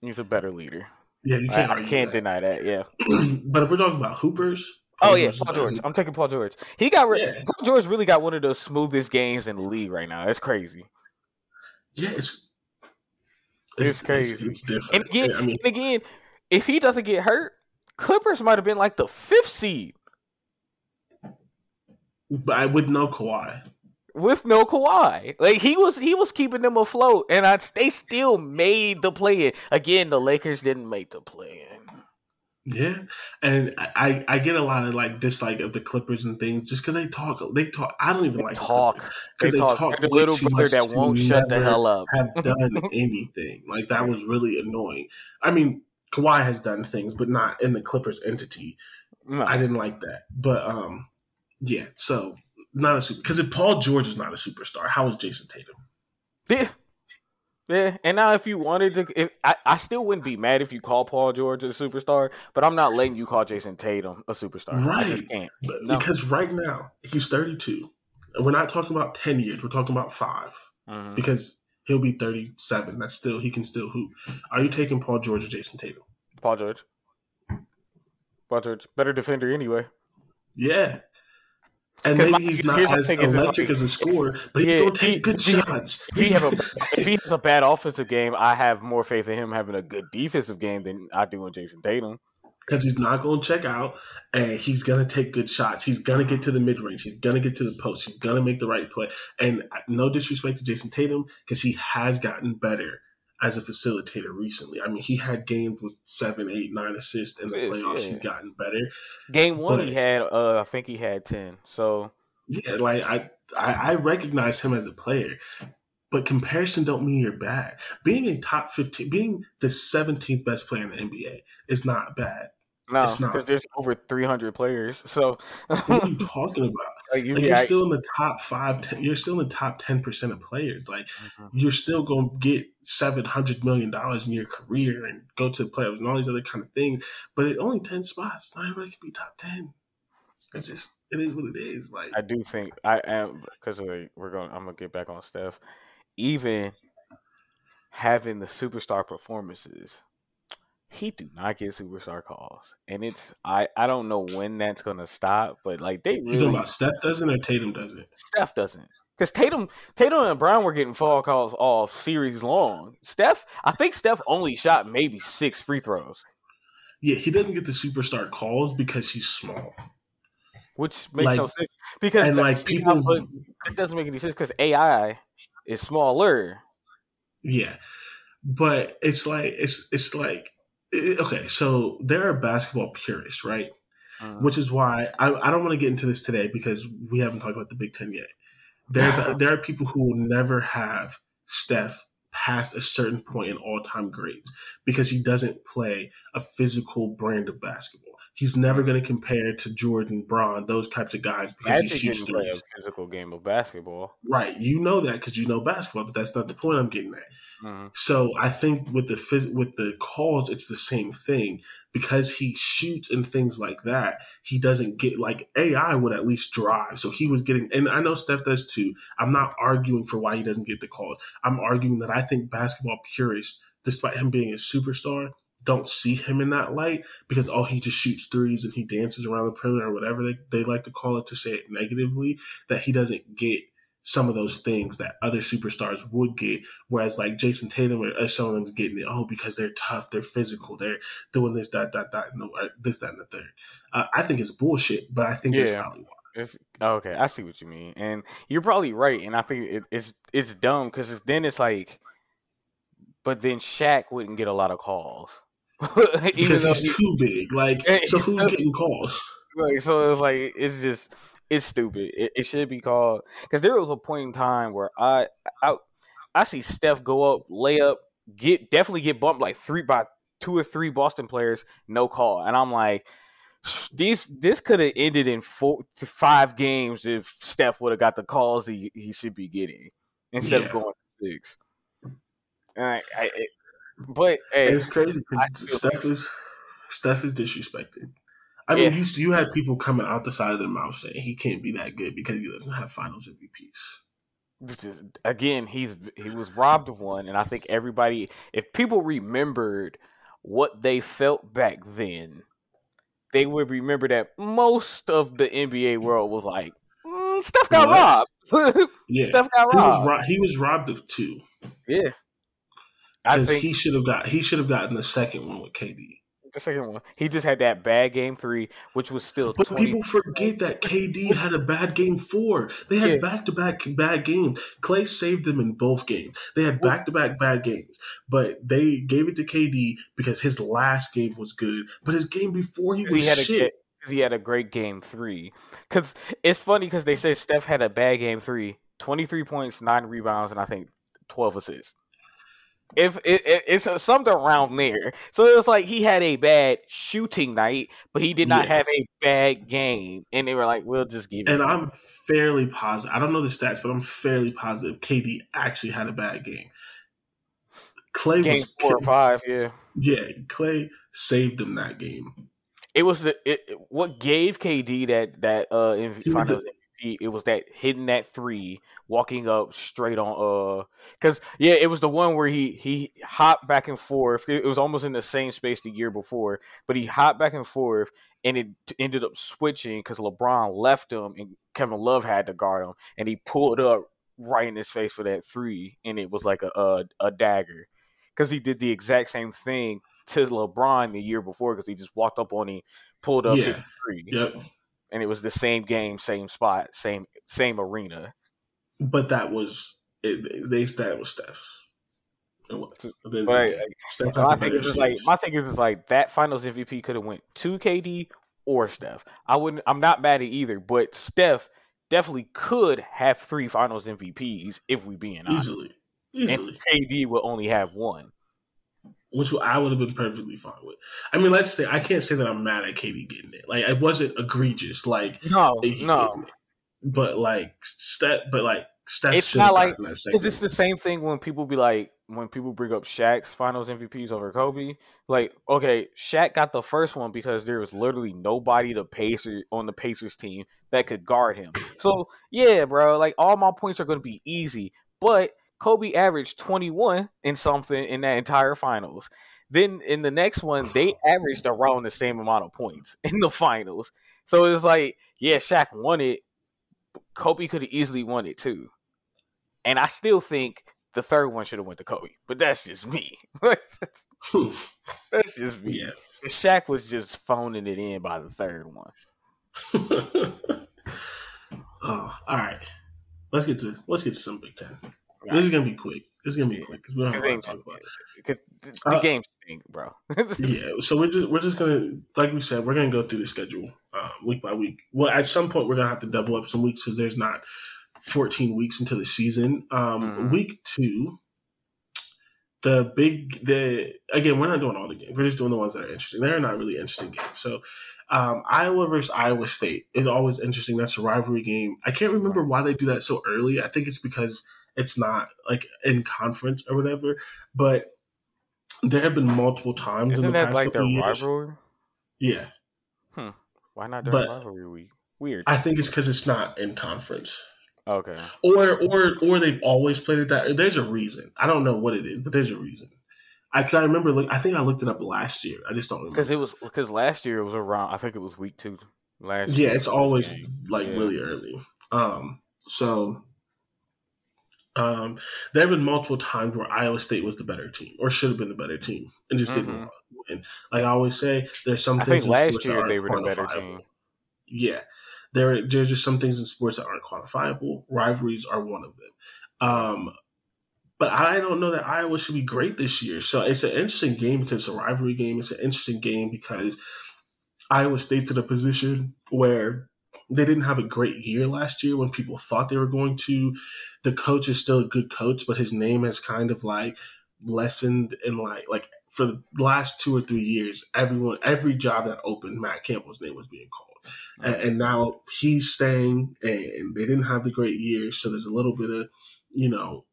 He's a better leader. Yeah, you I, can't. I argue can't that. deny that. Yeah. [clears throat] but if we're talking about hoopers, Oh yeah, is Paul a better George. I'm taking Paul George. He got re- Yeah. Paul George really got one of the smoothest games in the league right now. It's crazy. Yeah, it's It's crazy. It's, different. And again, I mean, and again, if he doesn't get hurt, Clippers might have been like the fifth seed I would know Kawhi. with no Kawhi. Like he was, he was keeping them afloat, and I, they still made the play. in. Again, the Lakers didn't make the play. in. Yeah, and I I get a lot of like dislike of the Clippers and things just because they talk they talk. I don't even They like talk. because They they, talk. talk the little brother that won't shut the hell up. Have done anything like that was really annoying. I mean, Kawhi has done things, but not in the Clippers entity. No. I didn't like that, but um, yeah. So not a super because if Paul George is not a superstar, how is Jayson Tatum? Yeah. Yeah, and now if you wanted to, if, I, I still wouldn't be mad if you call Paul George a superstar, but I'm not letting you call Jayson Tatum a superstar. I just Right. can't. But No. because right now he's 32, and we're not talking about 10 years. We're talking about five. Mhm. because he'll be 37. That's still he can still hoop. Are you taking Paul George or Jayson Tatum? Paul George. Paul George, better defender anyway. Yeah. And my- maybe he's not as electric as a scorer, but he's Yeah, still he- take good he- shots. If he have a if he has a bad offensive game, I have more faith in him having a good defensive game than I do in Jayson Tatum. because he's not going to check out and he's going to take good shots. He's going to get to the mid range. He's going to get to the post. He's going to make the right play. And uh, no disrespect to Jayson Tatum because he has gotten better as a facilitator recently. I mean, he had games with seven, eight, nine assists in the playoffs. yeah. He's gotten better. Game one, But- he had uh, I think he had ten. So Yeah, like I, I, I recognize him as a player, but comparison don't mean you're bad. Being a top fifteen, being the seventeenth best player in the NBA is not bad. no, It's not. because there's over 300 players. So What are you [laughs] talking about? Like, you, Like you're I- still in the top five. Ten, you're still in the top ten percent of players. Like Mhm. you're still going to get seven hundred million dollars in your career and go to the playoffs and all these other kind of things. But at only ten spots, not everybody can be top ten. It's just it is what it is. Like I do think I am because like, we're going. I'm gonna get back on Steph. Even having the superstar performances, he do not get superstar calls, and it's I I don't know when that's gonna stop. But like they you really talking about Steph doesn't or Tatum doesn't. Steph doesn't. Because Tatum, Tatum and Brown were getting foul calls all series long. Steph, I think Steph only shot maybe six free throws, Yeah, he doesn't get the superstar calls because he's small. which makes no sense. Because and, that- like, people- it doesn't make any sense because AI is smaller. Yeah, but it's like it's it's like okay. So there are basketball purists, right? Mhm. Which is why I, I don't want to get into this today because we haven't talked about the Big Ten yet. There [laughs] there are people who will never have Steph past a certain point in all time grades because he doesn't play a physical brand of basketball. He's never going to compare to Jordan, Bron, those types of guys because Magic he shoots didn't play a physical game of basketball. Right, you know that because you know basketball, but that's not the point I'm getting at. Mhm. So I think with the with the calls, it's the same thing because he shoots and things like that. He doesn't get like AI would at least drive, so he was getting. And I know Steph does too. I'm not arguing for why he doesn't get the calls. I'm arguing that I think basketball purists, despite him being a superstar, don't see him in that light because oh he just shoots threes and he dances around the perimeter or whatever they, they like to call it to say it negatively that he doesn't get some of those things that other superstars would get whereas like jayson tatum or, or some of them's getting it oh because they're tough they're physical they're doing this that that that no, uh, this that and the third uh, i think it's bullshit but i think Yeah. probably why It's, okay, I see what you mean, and you're probably right. And I think it, it's it's dumb because then it's like, but then Shaq wouldn't get a lot of calls, [laughs] because he's he- too big like [laughs] so who's getting calls Like, so it's like it's just it's stupid. It, it should be called because there was a point in time where I I I see Steph go up, lay up, get definitely get bumped like three by two or three Boston players, no call, and I'm like. These this could have ended in four, five games if Steph would have got the calls he, he should be getting instead Yeah. of going to six. I, I, it, but hey, it's crazy because Steph like- is Steph is disrespected. I mean, Yeah. you you had people coming out the side of their mouth saying he can't be that good because he doesn't have Finals MVPs. again, he's he was robbed of one, and I think everybody, if people remembered what they felt back then, they would remember that most of the NBA world was like, mm, Steph got robbed. [laughs] Yeah, Steph got he was robbed. ro- he was robbed of two Yeah, I because think he should have got he should have gotten the second one with KD. The second one. He just had that bad game three, which was still. But 20 people forget that KD had a bad game four. They had back to back bad games. Klay saved them in both games. They had back to back bad games, but they gave it to KD because his last game was good. But his game before he was he had a shit. because he had a great game three. Because it's funny because they say Steph had a bad game three, 23 points, nine rebounds, and I think twelve assists. If it, it, it's something around there, so it was like he had a bad shooting night, but he did not Yeah. have a bad game, and they were like, "We'll just give it." And I'm fairly positive. I don't know the stats, but I'm fairly positive KD actually had a bad game. Klay game was four or five, yeah. yeah. Klay saved them that game. It was the it, what gave KD that that uh MV, He was the- MVP. It was that hitting that three, walking up straight on uh, because yeah, it was the one where he he hopped back and forth. It, was almost in the same space the year before, but he hopped back and forth, and it ended up switching because LeBron left him and Kevin Love had to guard him, and he pulled up right in his face for that three, and it was like a a, a dagger because he did the exact same thing to LeBron the year before because he just walked up on him, pulled up, Yeah. three, Yep. And it was the same game, same spot, same same arena. But that was it, they that was Steph. It was. They- But I- Steph So my thing is like my thing is just like that Finals MVP could have went to KD or Steph. I wouldn't. I'm not mad at either, but Steph definitely could have three Finals MVPs if we being honest. easily, And easily, KD will only have one. Which I would have been perfectly fine with. I mean, let's say I can't say that I'm mad at KD getting it. Like it wasn't egregious. Like No, no. but like step, but like Steph. It's not like- Because it's the same thing when people be like, when people bring up Shaq's finals MVPs over Kobe. Like, okay, Shaq got the first one because there was literally nobody the Pacer on the Pacers team that could guard him. So yeah, bro, like all my points are gonna be easy. But Kobe averaged 21 in something in that entire finals. Then in the next one, they [sighs] averaged around the same amount of points [laughs] in the finals. So it's like, yeah, Shaq won it. Kobe could have easily won it too. And I still think the third one should have went to Kobe. But that's just me. Hmm. [laughs] [laughs] that's just me. Yeah. Shaq was just phoning it in by the third one. oh, all right. Let's get to let's get to some Big Ten. This is gonna be quick. This is gonna be quick because we don't have to talk about. Because the, the Uh, game stink, bro. [laughs] yeah, so we're just we're just gonna like we said we're gonna go through the schedule uh, week by week. Well, at some point we're gonna have to double up some weeks because there's not 14 weeks into the season. Um, Mhm. Week two, the big the again we're not doing all the games. We're just doing the ones that are interesting. They're not really interesting games. So um, Iowa versus Iowa State is always interesting. That's a rivalry game. I can't remember why they do that so early. I think it's because it's not like in conference or whatever. But there have been multiple times Isn't in the that past like couple years. rivalry? Yeah, Why not during But- rivalry week? Weird. I think it's because it's not in conference, okay. or or or they've always played it that. There's a reason. I don't know what it is, but there's a reason. I, 'cause I remember. Look, I think I looked it up last year. I just don't remember. Because it was because last year it was around. I think it was week two. Last yeah, year it's always like Yeah. really early. Um, so um, there have been multiple times where Iowa State was the better team, or should have been the better team, and just didn't Mhm. win. Like I always say, there's some I things last sports that year aren't they were the better team. yeah, there there's just some things in sports that aren't quantifiable. Rivalries are one of them. Um, but I don't know that Iowa should be great this year. So it's an interesting game because it's a rivalry game. It's an interesting game because Iowa State's in a position where they didn't have a great year last year when people thought they were going to. The coach is still a good coach, but his name has kind of like lessened in like like for the last two or three years, everyone every job that opened, Matt Campbell's name was being called. And, and now he's staying, and they didn't have the great year, so there's a little bit of, you know,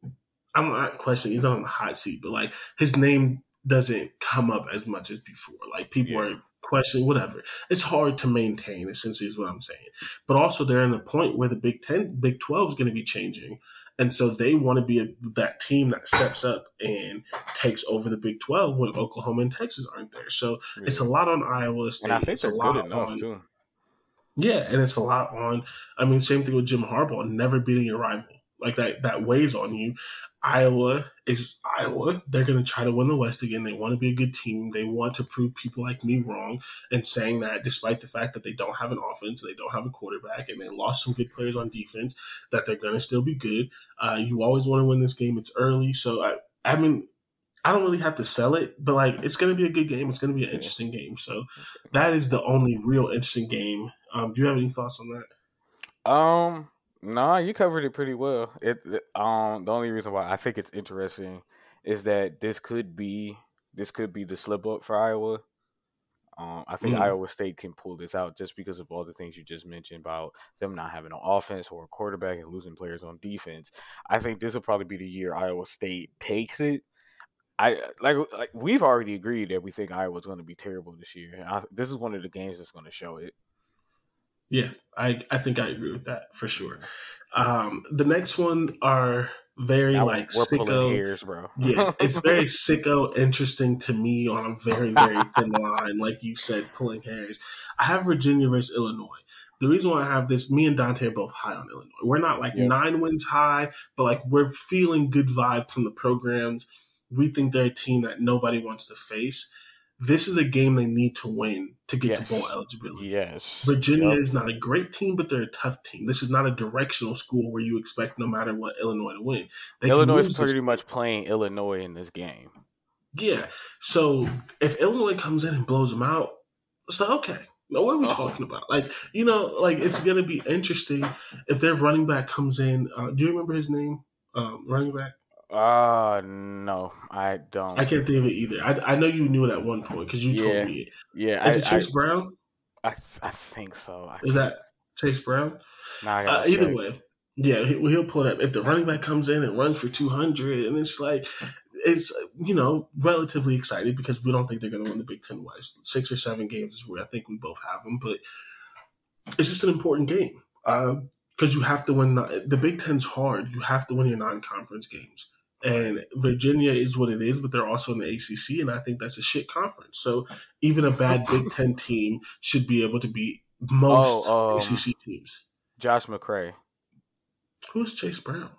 I'm not questioning he's not on the hot seat, but like his name doesn't come up as much as before. Like people Yeah. are questioning whatever. It's hard to maintain, essentially, is what I'm saying. But also, they're in a point where the Big Ten, Big Twelve is going to be changing, and so they want to be a, that team that steps up and takes over the Big Twelve when Oklahoma and Texas aren't there. So it's a lot on Iowa State. and I think it's a they're lot good enough on too. yeah, and it's a lot on. I mean, same thing with Jim Harbaugh, never beating your rival. Like that, that weighs on you. Iowa is Iowa. They're going to try to win the West again. They want to be a good team. They want to prove people like me wrong and saying that despite the fact that they don't have an offense, they don't have a quarterback, and they lost some good players on defense, that they're going to still be good. Uh, you always want to win this game. It's early. So, I, I mean, I don't really have to sell it, but like it's going to be a good game. It's going to be an interesting game. So that is the only real interesting game. Um, do you have any thoughts on that? Um, nah, you covered it pretty well. It, um the only reason why I think it's interesting is that this could be this could be the slip up for Iowa. Um, I think mm. Iowa State can pull this out just because of all the things you just mentioned about them not having an offense or a quarterback and losing players on defense. I think this will probably be the year Iowa State takes it. I like like we've already agreed that we think Iowa's going to be terrible this year. I, this is one of the games that's going to show it. Yeah, I, I think I agree with that for sure. Um, the next one are very now like we're sicko. Hairs, bro. yeah, it's [laughs] very sicko interesting to me on a very very thin line, like you said, pulling hairs. I have Virginia versus Illinois. The reason why I have this, me and Dante are both high on Illinois. We're not like yeah. nine wins high, but like we're feeling good vibe from the programs. We think they're a team that nobody wants to face this is a game they need to win to get yes. to bowl eligibility. Yes. Virginia yep. is not a great team, but they're a tough team. This is not a directional school where you expect no matter what Illinois to win. They Illinois is pretty much playing Illinois in this game. Yeah. So if Illinois comes in and blows them out, it's like, okay. Now, what are we oh. talking about? Like, you know, like it's going to be interesting if their running back comes in. Uh, do you remember his name? Um, running back? Uh no, I don't. I can't think of it either. I, I know you knew it at one point because you yeah, told me it. Yeah, is I, it Chase I, Brown? I I think so. I is that Chase Brown? Nah, uh, either way, yeah, he, he'll pull it up. If the running back comes in and runs for two hundred, and it's like it's you know relatively excited because we don't think they're going to win the Big Ten West. Six or seven games is where I think we both have them, but it's just an important game because uh, you have to win. The Big Ten's hard. You have to win your non-conference games. And Virginia is what it is, but they're also in the ACC, and I think that's a shit conference. So even a bad [laughs] Big Ten team should be able to beat most oh, um, ACC teams. Josh McCray. Who's Chase Brown?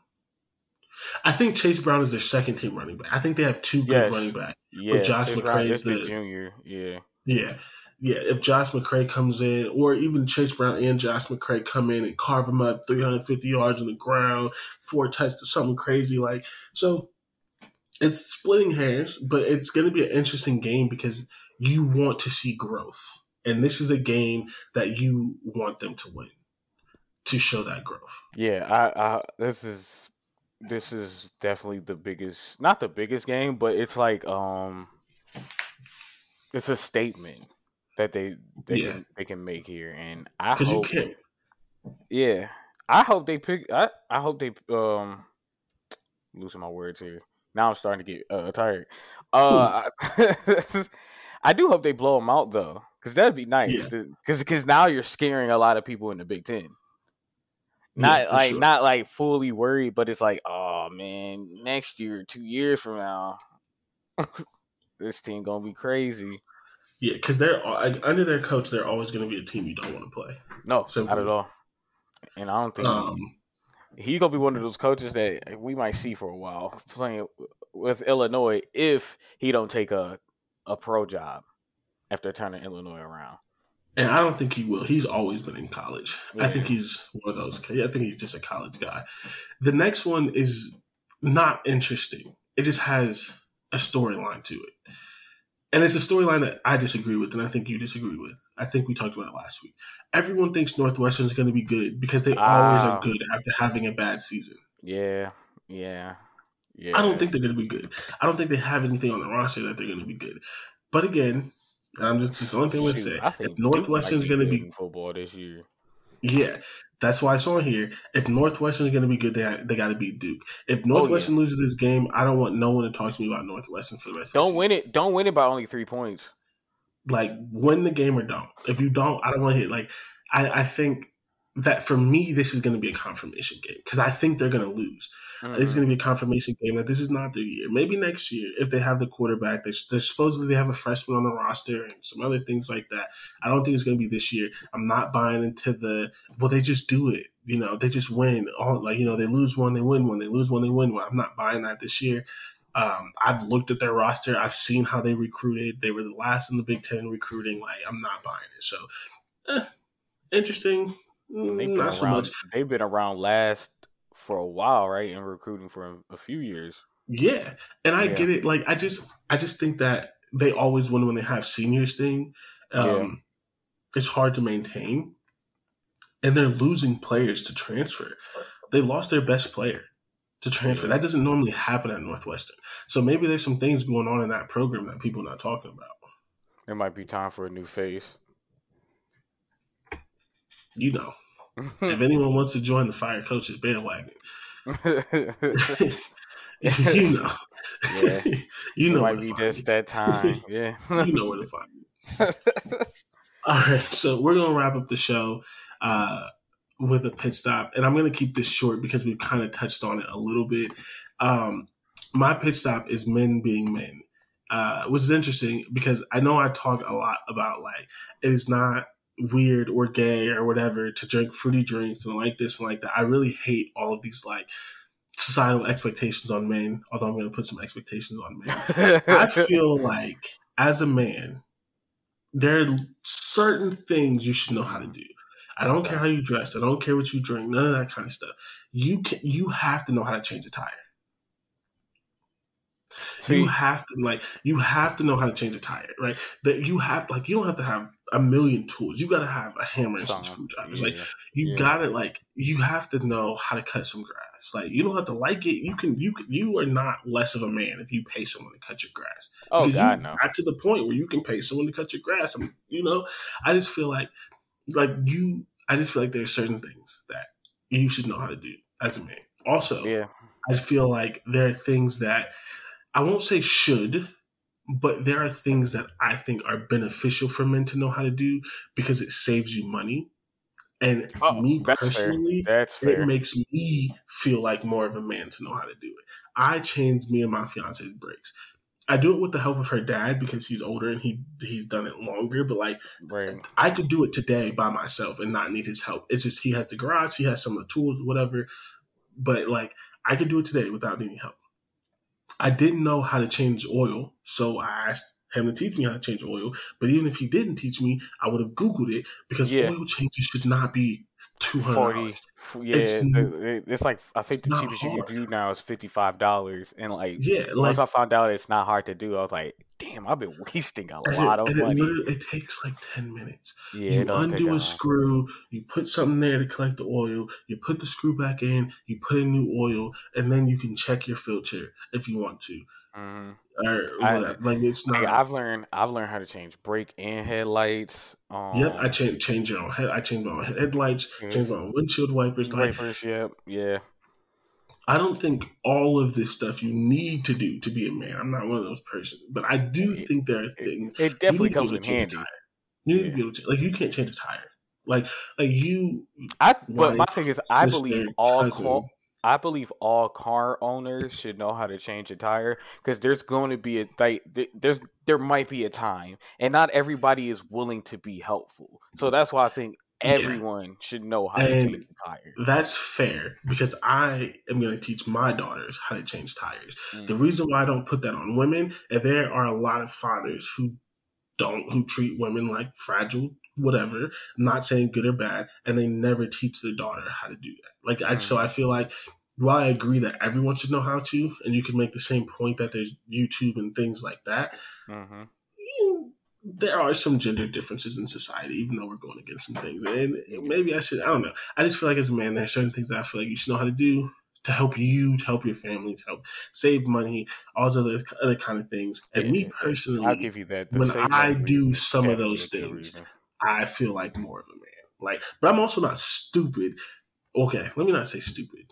I think Chase Brown is their second team running back. I think they have two good yes. running backs. Yeah, Josh Chase McCray is the junior. Yeah, yeah yeah, if Josh McCray comes in, or even Chase Brown and Josh McCray come in and carve him up 350 yards on the ground, four touchdowns, something crazy like so. It's splitting hairs, but it's going to be an interesting game because you want to see growth, and this is a game that you want them to win to show that growth. Yeah, I, I this is this is definitely the biggest, not the biggest game, but it's like um, it's a statement that they they yeah. can, they can make here, and I hope. Yeah, I hope they pick. I I hope they um losing my words here. Now I'm starting to get uh, tired. Uh, I, [laughs] I, do hope they blow them out though, because that'd be nice. Because yeah. because now you're scaring a lot of people in the Big Ten. Not yeah, like sure. not like fully worried, but it's like, oh man, next year, two years from now, [laughs] this team gonna be crazy. Yeah, because they're under their coach, they're always going to be a team you don't want to play. No, Simply. not at all. And I don't think um, he's gonna be one of those coaches that we might see for a while playing with Illinois if he don't take a a pro job after turning Illinois around. And I don't think he will. He's always been in college. Yeah. I think he's one of those. I think he's just a college guy. The next one is not interesting. It just has a storyline to it and it's a storyline that I disagree with, and I think you disagree with. I think we talked about it last week. Everyone thinks Northwestern is going to be good because they always are ah. good after having a bad season. Yeah, yeah, yeah. I don't think they're going to be good. I don't think they have anything on the roster that they're going to be good. But again, I'm just, just the only thing I would say. If Northwestern is going to be football this year, yeah, that's why it's on here. If Northwestern is going to be good, they they got to beat Duke. If Northwestern oh, yeah. loses this game, I don't want no one to talk to me about Northwestern for the rest. Don't win it. Don't win it by only three points. Like win the game or don't. If you don't, I don't want to hit. Like I, I think that for me, this is going to be a confirmation game because I think they're going to lose. Mm-hmm. It's going to be a confirmation game that this is not their year. Maybe next year, if they have the quarterback, they're, they're supposedly they have a freshman on the roster and some other things like that. I don't think it's going to be this year. I'm not buying into the well, they just do it. You know, they just win. All like you know, they lose one, they win one. They lose one, they win one. I'm not buying that this year. Um, I've looked at their roster. I've seen how they recruited. They were the last in the Big Ten recruiting. Like I'm not buying it. So eh, interesting They've been Not around, so much. They've been around last for a while, right? And recruiting for a few years. Yeah, and I yeah. get it. Like I just, I just think that they always win when they have seniors thing. Um, yeah. It's hard to maintain, and they're losing players to transfer. They lost their best player to transfer. That doesn't normally happen at Northwestern. So maybe there's some things going on in that program that people are not talking about. It might be time for a new face. You know if anyone wants to join the fire coaches bandwagon, [laughs] you know, yeah, [laughs] you know, it might be just that time. [laughs] Yeah, you know where to find me. All right, so we're gonna wrap up the show uh, with a pit stop, and I'm gonna keep this short because we've kind of touched on it a little bit. Um, my pit stop is men being men. Uh, which is interesting because I know I talk a lot about like it is not weird or gay or whatever to drink fruity drinks and like this and like that. I really hate all of these like societal expectations on men, although I'm going to put some expectations on men. [laughs] I feel like as a man, there are certain things you should know how to do. I don't care how you dress. I don't care what you drink. None of that kind of stuff. You can. You have to know how to change a tire. See, you have to like. You have to know how to change a tire, right? That you have like. You don't have to have a million tools. You got to have a hammer and some screwdrivers. Yeah, like you yeah. got to like you have to know how to cut some grass. Like you don't have to like it. You can you can, you are not less of a man if you pay someone to cut your grass. Oh because God, you no. Got to the point where you can pay someone to cut your grass. I mean, you know, I just feel like like you. I just feel like there are certain things that you should know how to do as a man. Also, yeah, I feel like there are things that I won't say should but there are things that I think are beneficial for men to know how to do because it saves you money. And oh, me personally, fair. That's fair. it makes me feel like more of a man to know how to do it. I changed me and my fiance's brakes. I do it with the help of her dad because he's older and he he's done it longer. But like, right. I could do it today by myself and not need his help. It's just he has the garage, he has some of the tools, whatever. But like, I could do it today without needing help. I didn't know how to change oil, so I asked him to teach me how to change oil. But even if he didn't teach me, I would have Googled it because yeah. oil changes should not be two hundred. Yeah, it's, it's, like I think the cheapest hard. you can do now is fifty five dollars, and like yeah, once I found out it's not hard to do, I was like, damn, I've been wasting a lot it, of money. It, it, takes like ten minutes. Yeah, you undo a screw, you put something there to collect the oil, you put the screw back in, you put in new oil, and then you can check your filter if you want to. Mm-hmm. Or I, like it's not. I've learned. I've learned how to change brake and headlights. Um, yep, I change change your own head. I change my own headlights. Mm-hmm. Change my windshield wipers. Wipers. Like, yep. Yeah. I don't think all of this stuff you need to do to be a man. I'm not one of those persons, but I do think there are things. It, it definitely comes in handy. You need yeah. to be able to like you can't change a tire. Like like you. I but my thing is I believe all cousin, I believe all car owners should know how to change a tire because there's going to be a like there's there might be a time, and not everybody is willing to be helpful. So that's why I think everyone yeah. should know how and to change a tire. That's fair because I am going to teach my daughters how to change tires. Mm. The reason why I don't put that on women, and there are a lot of fathers who don't who treat women like fragile whatever. I'm not saying good or bad, and they never teach their daughter how to do that. Like I, so I feel like while I agree that everyone should know how to, and you can make the same point that there's YouTube and things like that. Mm-hmm. There are some gender differences in society, even though we're going against some things. And maybe I should, I don't know. I just feel like as a man, there are certain things that I feel like you should know how to do to help you, to help your family, to help save money, all those other, other kind of things. And me personally, I'll give you that. when I do some of those things, I feel like more of a man. Like, but I'm also not stupid. Okay, let me not say stupid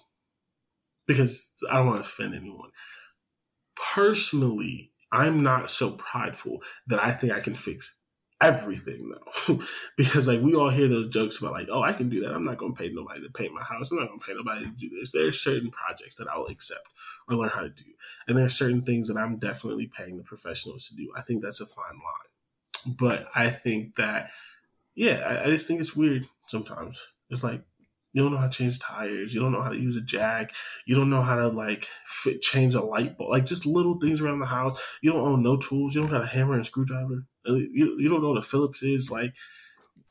because I don't want to offend anyone. Personally, I'm not so prideful that I think I can fix everything though, [laughs] because like we all hear those jokes about like, oh, I can do that. I'm not going to pay nobody to paint my house. I'm not going to pay nobody to do this. There are certain projects that I will accept or learn how to do, and there are certain things that I'm definitely paying the professionals to do. I think that's a fine line, but I think that yeah, I, I just think it's weird sometimes. It's like you don't know how to change tires. You don't know how to use a jack. You don't know how to like fit, change a light bulb. Like just little things around the house. You don't own no tools. You don't got a hammer and screwdriver. Uh, you, you don't know what a Phillips is. Like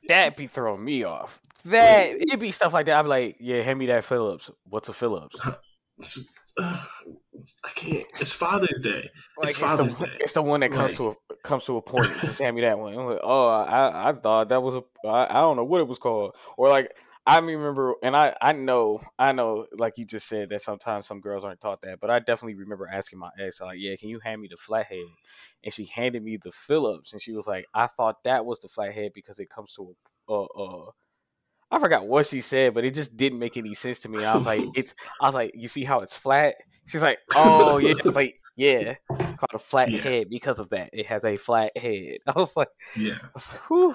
that'd be throwing me off. That it'd be stuff like that. I'm like, yeah, hand me that Phillips. What's a Phillips? [laughs] Uh, I can't. It's Father's Day. Like, it's Father's the, Day. It's the one that comes Like- to a comes to a point. Just hand me that one. I'm like, oh, I I thought that was a I, I don't know what it was called. Or like I remember, and I I know I know, like you just said that sometimes some girls aren't taught that, but I definitely remember asking my ex, like, yeah, can you hand me the flathead? And she handed me the Phillips, and she was like, I thought that was the flathead because it comes to a uh uh. I forgot what she said, but it just didn't make any sense to me. I was like, [laughs] "It's." I was like, "You see how it's flat?" She's like, "Oh yeah." I was like, "Yeah, called a flat [laughs] Yeah. head because of that. It has a flat head." [laughs] I was like, Yeah. Whew,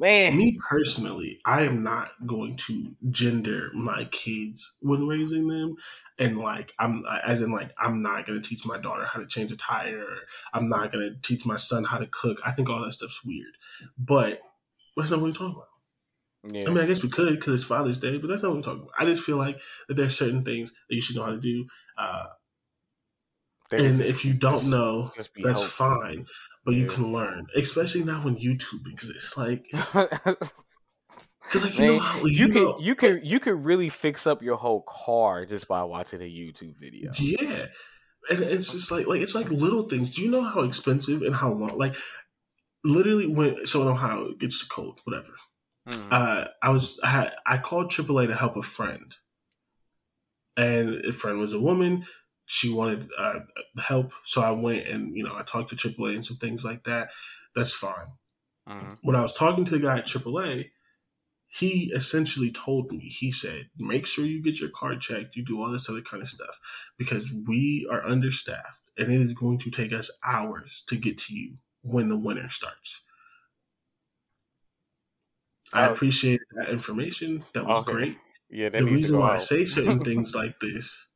"Man, Me personally, I am not going to gender my kids when raising them, and like I'm as in like I'm not going to teach my daughter how to change a tire. I'm not going to teach my son how to cook. I think all that stuff's weird, but that's not what we're talking about. yeah, I mean, I guess we could because it's Father's Day, but that's not what we're talking about. I just feel like that there's certain things that you should know how to do, uh, and just- if you don't know, that's helpful. fine. But you can learn, especially now when YouTube exists. Like, [laughs] because like you Man, know how you can know, you can you can really fix up your whole car just by watching a YouTube video. Yeah. And it's just like like it's like little things. Do you know how expensive and how long like literally when so in Ohio it gets cold, whatever. Mhm. Uh I was I had I called AAA to help a friend. And a friend was a woman. She wanted uh, help, so I went and you know I talked to AAA and some things like that. That's fine. Mhm. When I was talking to the guy at AAA, he essentially told me, he said, make sure you get your car checked, you do all this other kind of stuff, because we are understaffed and it is going to take us hours to get to you when the winter starts. I Oh. appreciate that information. That was Okay. great. Yeah, that The reason why I say certain [laughs] things like this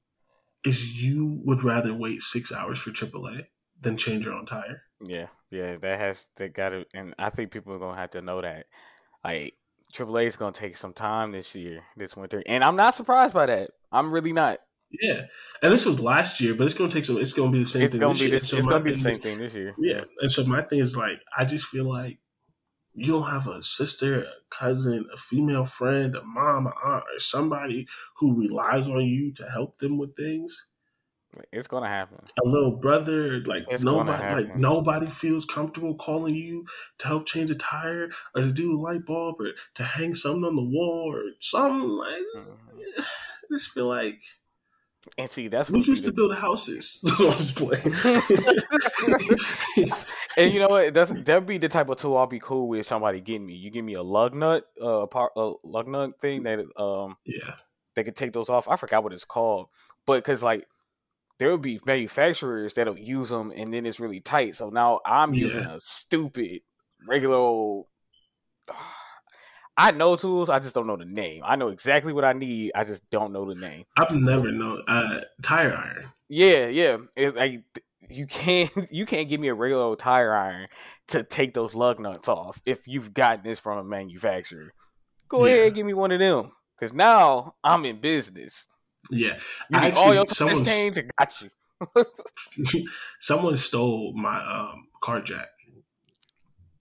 is you would rather wait six hours for AAA than change your own tire. Yeah, yeah, that has that got to, and I think people are gonna have to know that. Like AAA is gonna take some time this year, this winter, and I'm not surprised by that. I'm really not. Yeah, and this was last year, but it's going to take some. It's going to be the same It's thing. gonna this year. this. So it's gonna be the same is- thing this year. Yeah, and so my thing is like, I just feel like you don't have a sister, a cousin, a female friend, a mom, a aunt, or somebody who relies on you to help them with things. it's gonna happen. A little brother, like It's nobody, like nobody feels comfortable calling you to help change a tire or to do a light bulb or to hang something on the wall or something like. Mhm. [sighs] I just feel like And see, that's we what be used to the- build houses. [laughs] I'm just playing. [laughs] and you know what? That's that'd be the type of tool I'll be cool with somebody getting me. You give me a lug nut, uh, a par, a lug nut thing that um yeah, they could take those off. I forgot what it's called, but because like there will be manufacturers that'll use them, and then it's really tight. So now I'm using Yeah. a stupid regular old. I know tools, I just don't know the name. I know exactly what I need. I just don't know the name. I've never known uh, tire iron. Yeah, yeah. It, like you can't [laughs] you can't give me a regular old tire iron to take those lug nuts off if you've gotten this from a manufacturer. Go Yeah. ahead, and give me one of them. Cause now I'm in business. Yeah, You need all your tires someone's- changed. I got you. [laughs] someone stole my um, car jack,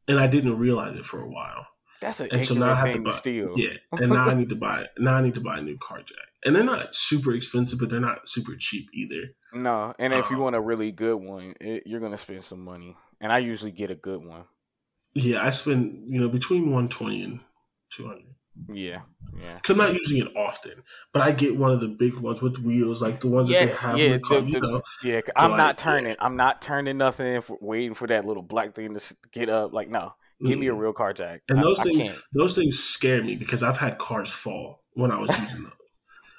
and I didn't realize it for a while. That's an And so now I have to buy. steal. Yeah, and now I need to buy. [laughs] Now I need to buy a new car jack, and they're not super expensive, but they're not super cheap either. No, and if you Uh-uh. want a really good one, it, you're gonna spend some money. And I usually get a good one. Yeah, I spend you know between one twenty and two hundred. Yeah, yeah. Because I'm not using it often, but I get one of the big ones with wheels, like the ones that they have. yeah, in the car, the- you know, Yeah, I'm like, not yeah. turning. I'm not turning nothing for waiting for that little black thing to get up. Like, no, give me a real car jack. And those I things, can't. those things scare me because I've had cars fall when I was [laughs] using those.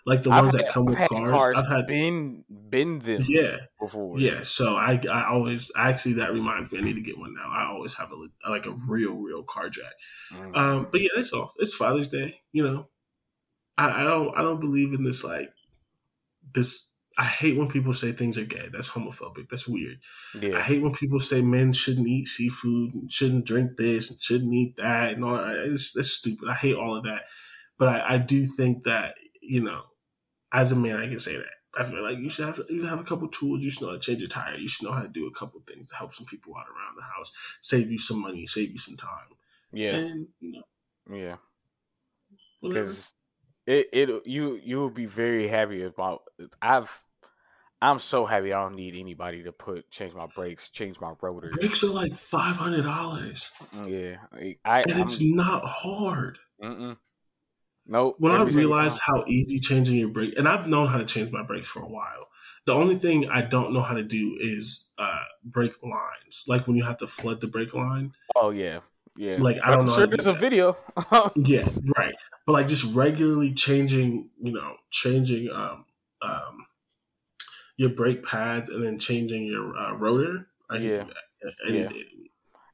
like the ones that come with I've cars. cars. I've had been been them yeah, before. yeah. So I I always actually that reminds me I need to get one now. I always have a like a real real car jack. Mm. Um, but yeah, that's all. It's Father's Day. You know, I, I don't I don't believe in this like this. I hate when people say things are gay. That's homophobic. That's weird. I hate when people say men shouldn't eat seafood, and shouldn't drink this, and shouldn't eat that, and all. It's that's stupid. I hate all of that. But I, I do think that you know, as a man, I can say that. I feel like you should have you have a couple tools. You should know how to change a tire. You should know how to do a couple things to help some people out around the house, save you some money, save you some time. Yeah. And you know, Yeah. because it it you you will be very happy about. I've I'm so happy I don't need anybody to put change my brakes, change my rotor. brakes are like five hundred dollars, Yeah, I and I'm, it's not hard. mm-mm. nope. when I realized how easy changing your brake, and I've known how to change my brakes for a while. The only thing I don't know how to do is uh, brake lines, like when you have to flood the brake line. oh yeah, yeah. Like, I don't I'm know Sure, there's a video. [laughs] Yeah, right. But like just regularly changing, you know, changing um, um, your brake pads and then changing your uh, rotor. I Yeah. Yeah. day.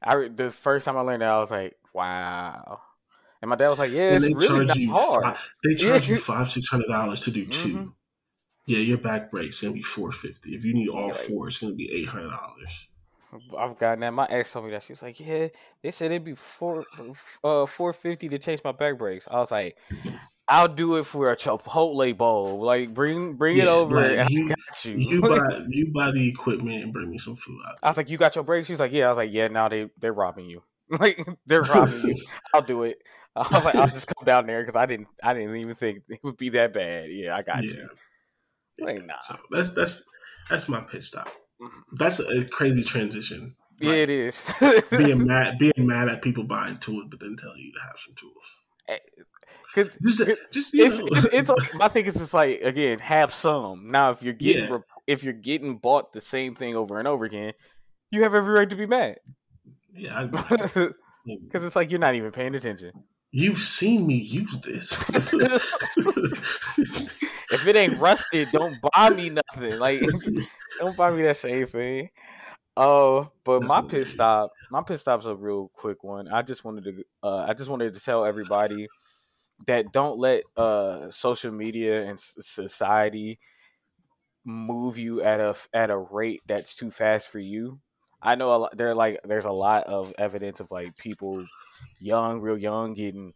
I the first time I learned that, I was like, wow. And my dad was like, yeah, And it's really not hard. five, they [laughs] charge Yeah. you five six hundred dollars to do 2 Mhm. Yeah, your back brake's gonna be four fifty. If you need all Yeah, like- four, it's gonna be eight hundred dollars. I've gotten that. My ex told me that. She was like, "Yeah, they said it'd be four, uh, four fifty to change my back brakes." I was like, "I'll do it for a Chipotle bowl. Like, bring bring it over, like, and you- I got you." You [laughs] buy you buy the equipment and bring me some food out. I was like, "You got your brakes?" She was like, "Yeah." I was like, "Yeah." Now they they're robbing you. [laughs] Like, they're robbing you. [laughs] I'll do it. I was like, "I'll just come down there because I didn't I didn't even think it would be that bad." Yeah, I got yeah. you. Like, nah. So that's that's that's my pit stop. That's a crazy transition. Yeah, it is. [laughs] being [laughs] mad being mad at people buying tools, but then telling you to have some tools. Eh, 'Cause- Just just you it's, it's, it's [laughs] like- my thing is just like again have some now if you're getting Yeah. if you're getting bought the same thing over and over again you have every right to be mad yeah. Because it's like you're not even paying attention you've seen me use this. If it ain't rusted don't buy me nothing. Like [laughs] don't buy me that same thing. Oh but That's my pit stop my pit stop's a real quick one. I just wanted to uh i just wanted to tell everybody that don't let uh social media and society move you at a at a rate that's too fast for you. I know a lot, there like there's a lot of evidence of like people young, real young, getting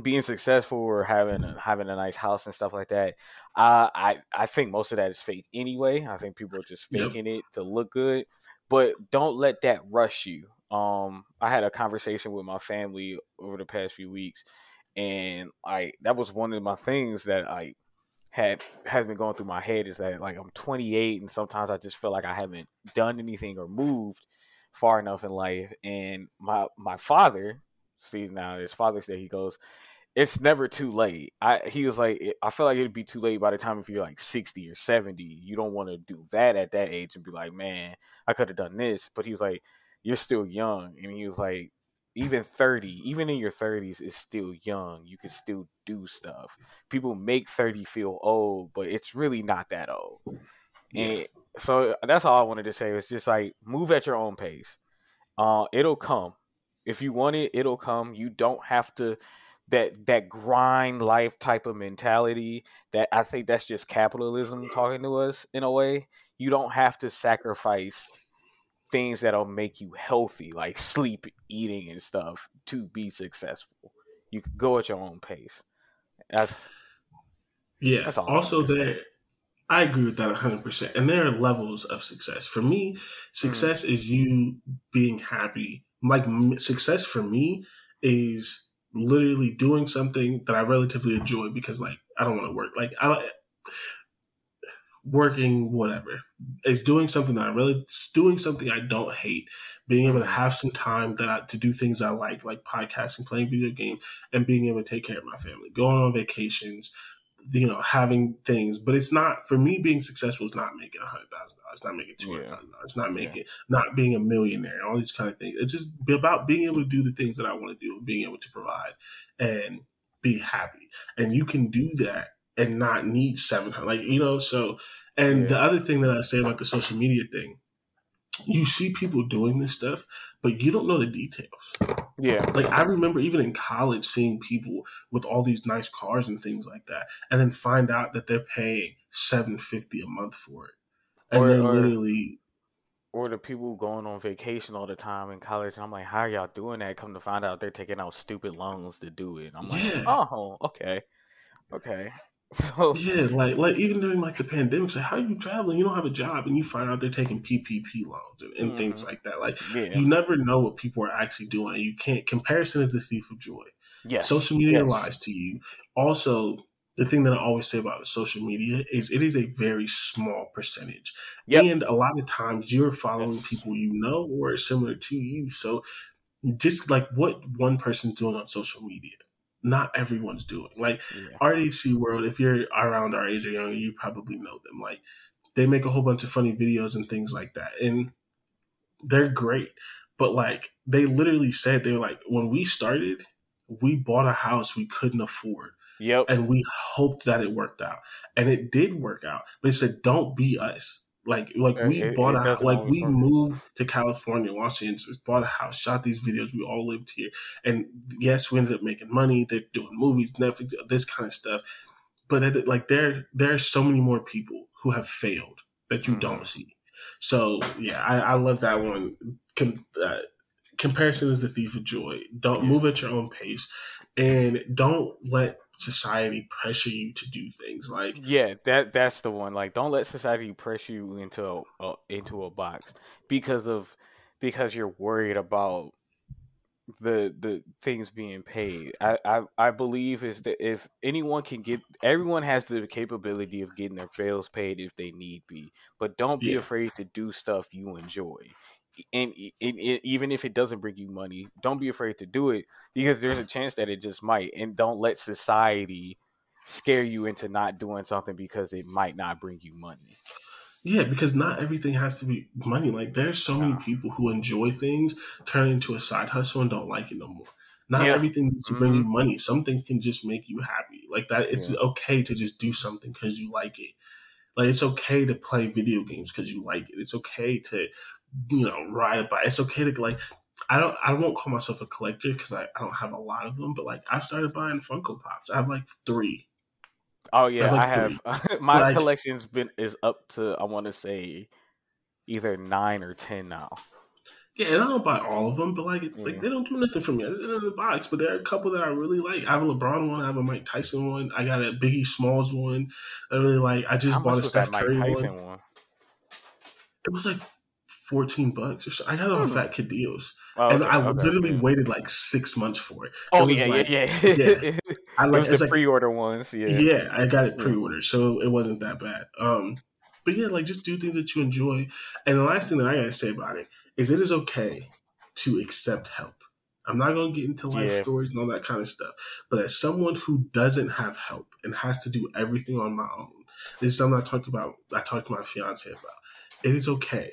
being successful or having having a nice house and stuff like that. Uh, I I think most of that is fake anyway. I think people are just Yep. faking it to look good, but don't let that rush you. Um, I had a conversation with my family over the past few weeks, and I that was one of my things that I had has been going through my head is that like I'm 28 and sometimes I just feel like I haven't done anything or moved far enough in life. And my my father, see now it's Father's Day, he goes, it's never too late. I he was like, I feel like it'd be too late by the time if you're like 60 or 70. You don't want to do that at that age and be like, man, I could have done this. But he was like, you're still young, and he was like, even 30, even in your 30s, is still young. You can still do stuff. People make 30 feel old, but it's really not that old. And so that's all I wanted to say. It's just like move at your own pace. Uh, it'll come. If you want it, it'll come. You don't have to that that grind life type of mentality that I think that's just capitalism talking to us in a way. You don't have to sacrifice things that'll make you healthy, like sleep, eating, and stuff, to be successful. You can go at your own pace. That's Yeah. That's all also, wanted to say. there, I agree with that 100%. And there are levels of success. For me, Mm. success is you being happy. Like, success for me is literally doing something that I relatively enjoy because, like, I don't want to work. Like, I like working, whatever. It's doing something that I really, it's doing something I don't hate. Being able to mm-hmm. have some time that I, to do things I like, like podcasting, playing video games, and being able to take care of my family, going on vacations, you know, having things. But it's not for me. Being successful is not making a hundred thousand dollars. Not making two hundred thousand dollars. Not making not being a millionaire. All these kind of things. It's just about being able to do the things that I want to do, and being able to provide and be happy. And you can do that and not need 700 like you know so and Yeah. the other thing that i say about the social media thing you see people doing this stuff but you don't know the details Yeah. like i remember even in college seeing people with all these nice cars and things like that and then find out that they're paying 750 a month for it and Or- they're literally Or the people going on vacation all the time in college, and I'm like, how are y'all doing that? Come to find out, they're taking out stupid loans to do it. I'm like, Yeah. oh, okay, okay. [laughs] So Yeah, like like even during like the pandemic, say how are you traveling? You don't have a job, and you find out they're taking PPP loans and, and things Mhm. like that. Like yeah, you never know what people are actually doing. You can't. Comparison is the thief of joy. yes, Social media yes. lies to you. Also, the thing that I always say about social media is it is a very small percentage, Yep. and a lot of times you're following Yes. people you know or similar to you. So just like what one person's doing on social media, not everyone's doing. Like Yeah. RDC World, if you're around our age or younger, you probably know them. Like they make a whole bunch of funny videos and things like that. And they're great. But like they literally said they were like, when we started, we bought a house we couldn't afford. Yep. And we hoped that it worked out. And it did work out. But it said, don't be us. Like like Uh, we it- bought it a house like we moved to California, Los Angeles, bought a house, shot these videos, we all lived here. And yes, we ended up making money. They're doing movies, Netflix, this kind of stuff. But at the- like there, there are so many more people who have failed that you Mhm. don't see. So yeah, I, I love that one. Com- uh, comparison is the thief of joy. Don't Yeah. move at your own pace, and don't let society pressure you to do things like Yeah, that that's the one. Like, don't let society pressure you into a, into a box because of because you're worried about the the things being paid. I, I I believe is that if anyone can get, everyone has the capability of getting their bills paid if they need be. But don't be Yeah. afraid to do stuff you enjoy. And, and, and even if it doesn't bring you money, don't be afraid to do it because there's a chance that it just might. And don't let society scare you into not doing something because it might not bring you money. Yeah, because not everything has to be money. Like there's so many people who enjoy things, turn into a side hustle and don't like it no more. Not Yeah. everything needs to bring you Mhm. money. Some things can just make you happy. Like that, it's Yeah. okay to just do something because you like it. Like it's okay to play video games because you like it. It's okay to, you know, ride a bike. It's okay to like. I don't. I won't call myself a collector because I, I don't have a lot of them. But like I've started buying Funko Pops. I have like three. Oh yeah, like I have. [laughs] my Like- collection's been is up to I want to say either nine or ten now. Yeah, and I don't buy all of them, but like, like mm-hmm. they don't do nothing for me. It's in the box, but there are a couple that I really like. I have a LeBron one, I have a Mike Tyson one, I got a Biggie Smalls one. I really like. I just How bought a Steph Curry Tyson one. one? It was like fourteen bucks or so. I got it on Hmm. Fat Kid Deals, Oh, and okay, I okay, literally okay. waited like six months for it. Oh It yeah, like- yeah, yeah, yeah. [laughs] I it like was it's the like pre-order ones. Yeah. yeah, I got it pre-ordered, so it wasn't that bad. Um, but yeah, like just do things that you enjoy. And the last thing that I gotta say about it is, it is okay to accept help. I'm not gonna get into life Yeah. stories and all that kind of stuff, but as someone who doesn't have help and has to do everything on my own, this is something I talked about. I talked to my fiance about. It is okay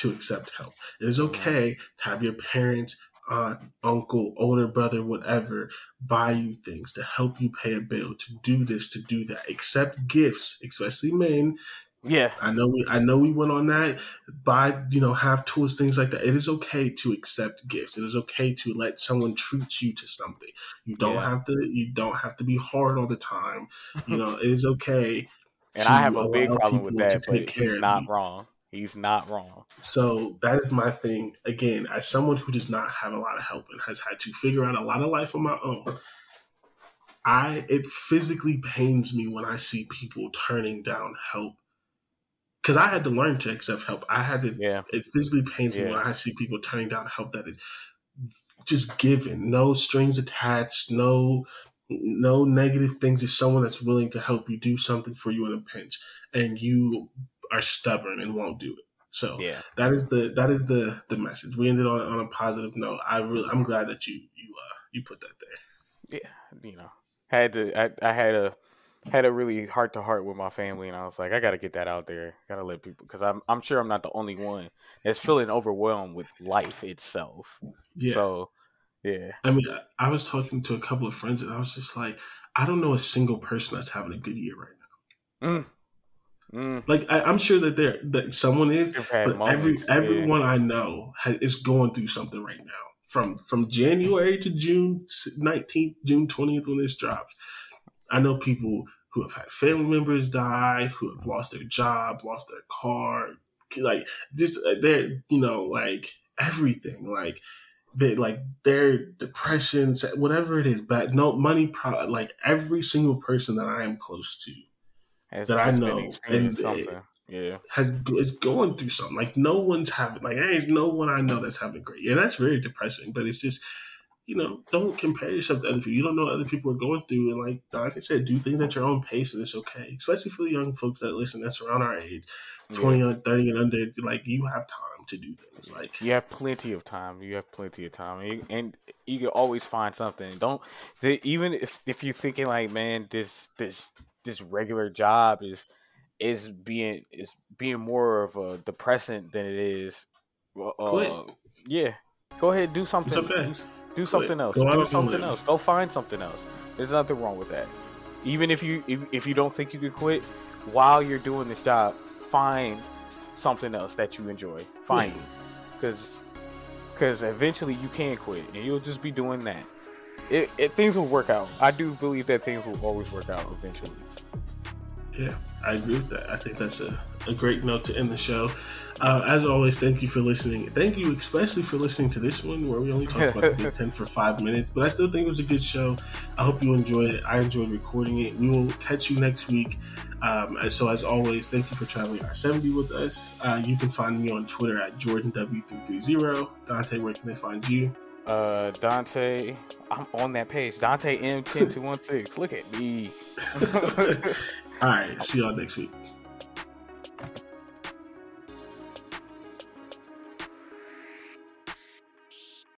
to accept help. It is Mhm. okay to have your parents, aunt, uncle, older brother, whatever, buy you things to help you pay a bill, to do this, to do that. Accept gifts, especially men. Yeah. I know we I know we went on that. Buy, you know, have tools, things like that. It is okay to accept gifts. It is okay to let someone treat you to something. You don't Yeah. have to you don't have to be hard all the time. You know, [laughs] it is okay. And to I have a big problem with that, but he's not wrong. He's not wrong. So that is my thing. Again, as someone who does not have a lot of help and has had to figure out a lot of life on my own, I it physically pains me when I see people turning down help. Because I had to learn to accept help. I had to. Yeah. It physically pains me when I see people turning down help that is just given, no strings attached, no no negative things. Just someone that's willing to help you do something for you in a pinch, and you are stubborn and won't do it. So Yeah. that is the that is the the message. We ended on on a positive note. I really I'm glad that you you uh you put that there. Yeah. You know, had to. I, I had a had a really heart to heart with my family, and I was like, I got to get that out there. Got to let people because I'm I'm sure I'm not the only one that's feeling overwhelmed with life itself. Yeah. So Yeah. I mean, I was talking to a couple of friends, and I was just like, I don't know a single person that's having a good year right now. Mm. Mm. Like I, am sure that there that someone is, but moments, every yeah. everyone I know has, is going through something right now. From from January to June 19th, June 20th when this drops, I know people who have had family members die, who have lost their job, lost their car, like just uh, they're you know like everything like they like their depressions whatever it is but no money pro like every single person that i am close to has, that has i know and something. yeah has is going through something like no one's having like there's no one i know that's having great yeah that's very depressing but it's just you know, don't compare yourself to other people. You don't know what other people are going through. And like, like I said, do things at your own pace and it's okay. Especially for the young folks that listen, that's around our age, 20 yeah. 30 and under. Like, you have time to do things. Like, you have plenty of time. You have plenty of time. And you, and you can always find something. Don't, even if, if you're thinking like, man, this, this, this regular job is, is being, is being more of a depressant than it is. Uh, Quit. Yeah. Go ahead, do something. Okay. Do something else. Do something else. Go find something else. There's nothing wrong with that. Even if you if, if you don't think you could quit while you're doing this job, find something else that you enjoy. Find it, because because eventually you can quit and you'll just be doing that. It, it things will work out. I do believe that things will always work out eventually. Yeah, I agree with that. I think that's a, a great note to end the show. Uh, as always, thank you for listening. Thank you especially for listening to this one where we only talked about the Big [laughs] Ten for five minutes, but I still think it was a good show. I hope you enjoyed it. I enjoyed recording it. We will catch you next week. Um, and so, as always, thank you for traveling our 70 with us. Uh, you can find me on Twitter at JordanW330. Dante, where can they find you? Uh, Dante, I'm on that page. Dante M10216. Look at me. [laughs] All right. See y'all next week.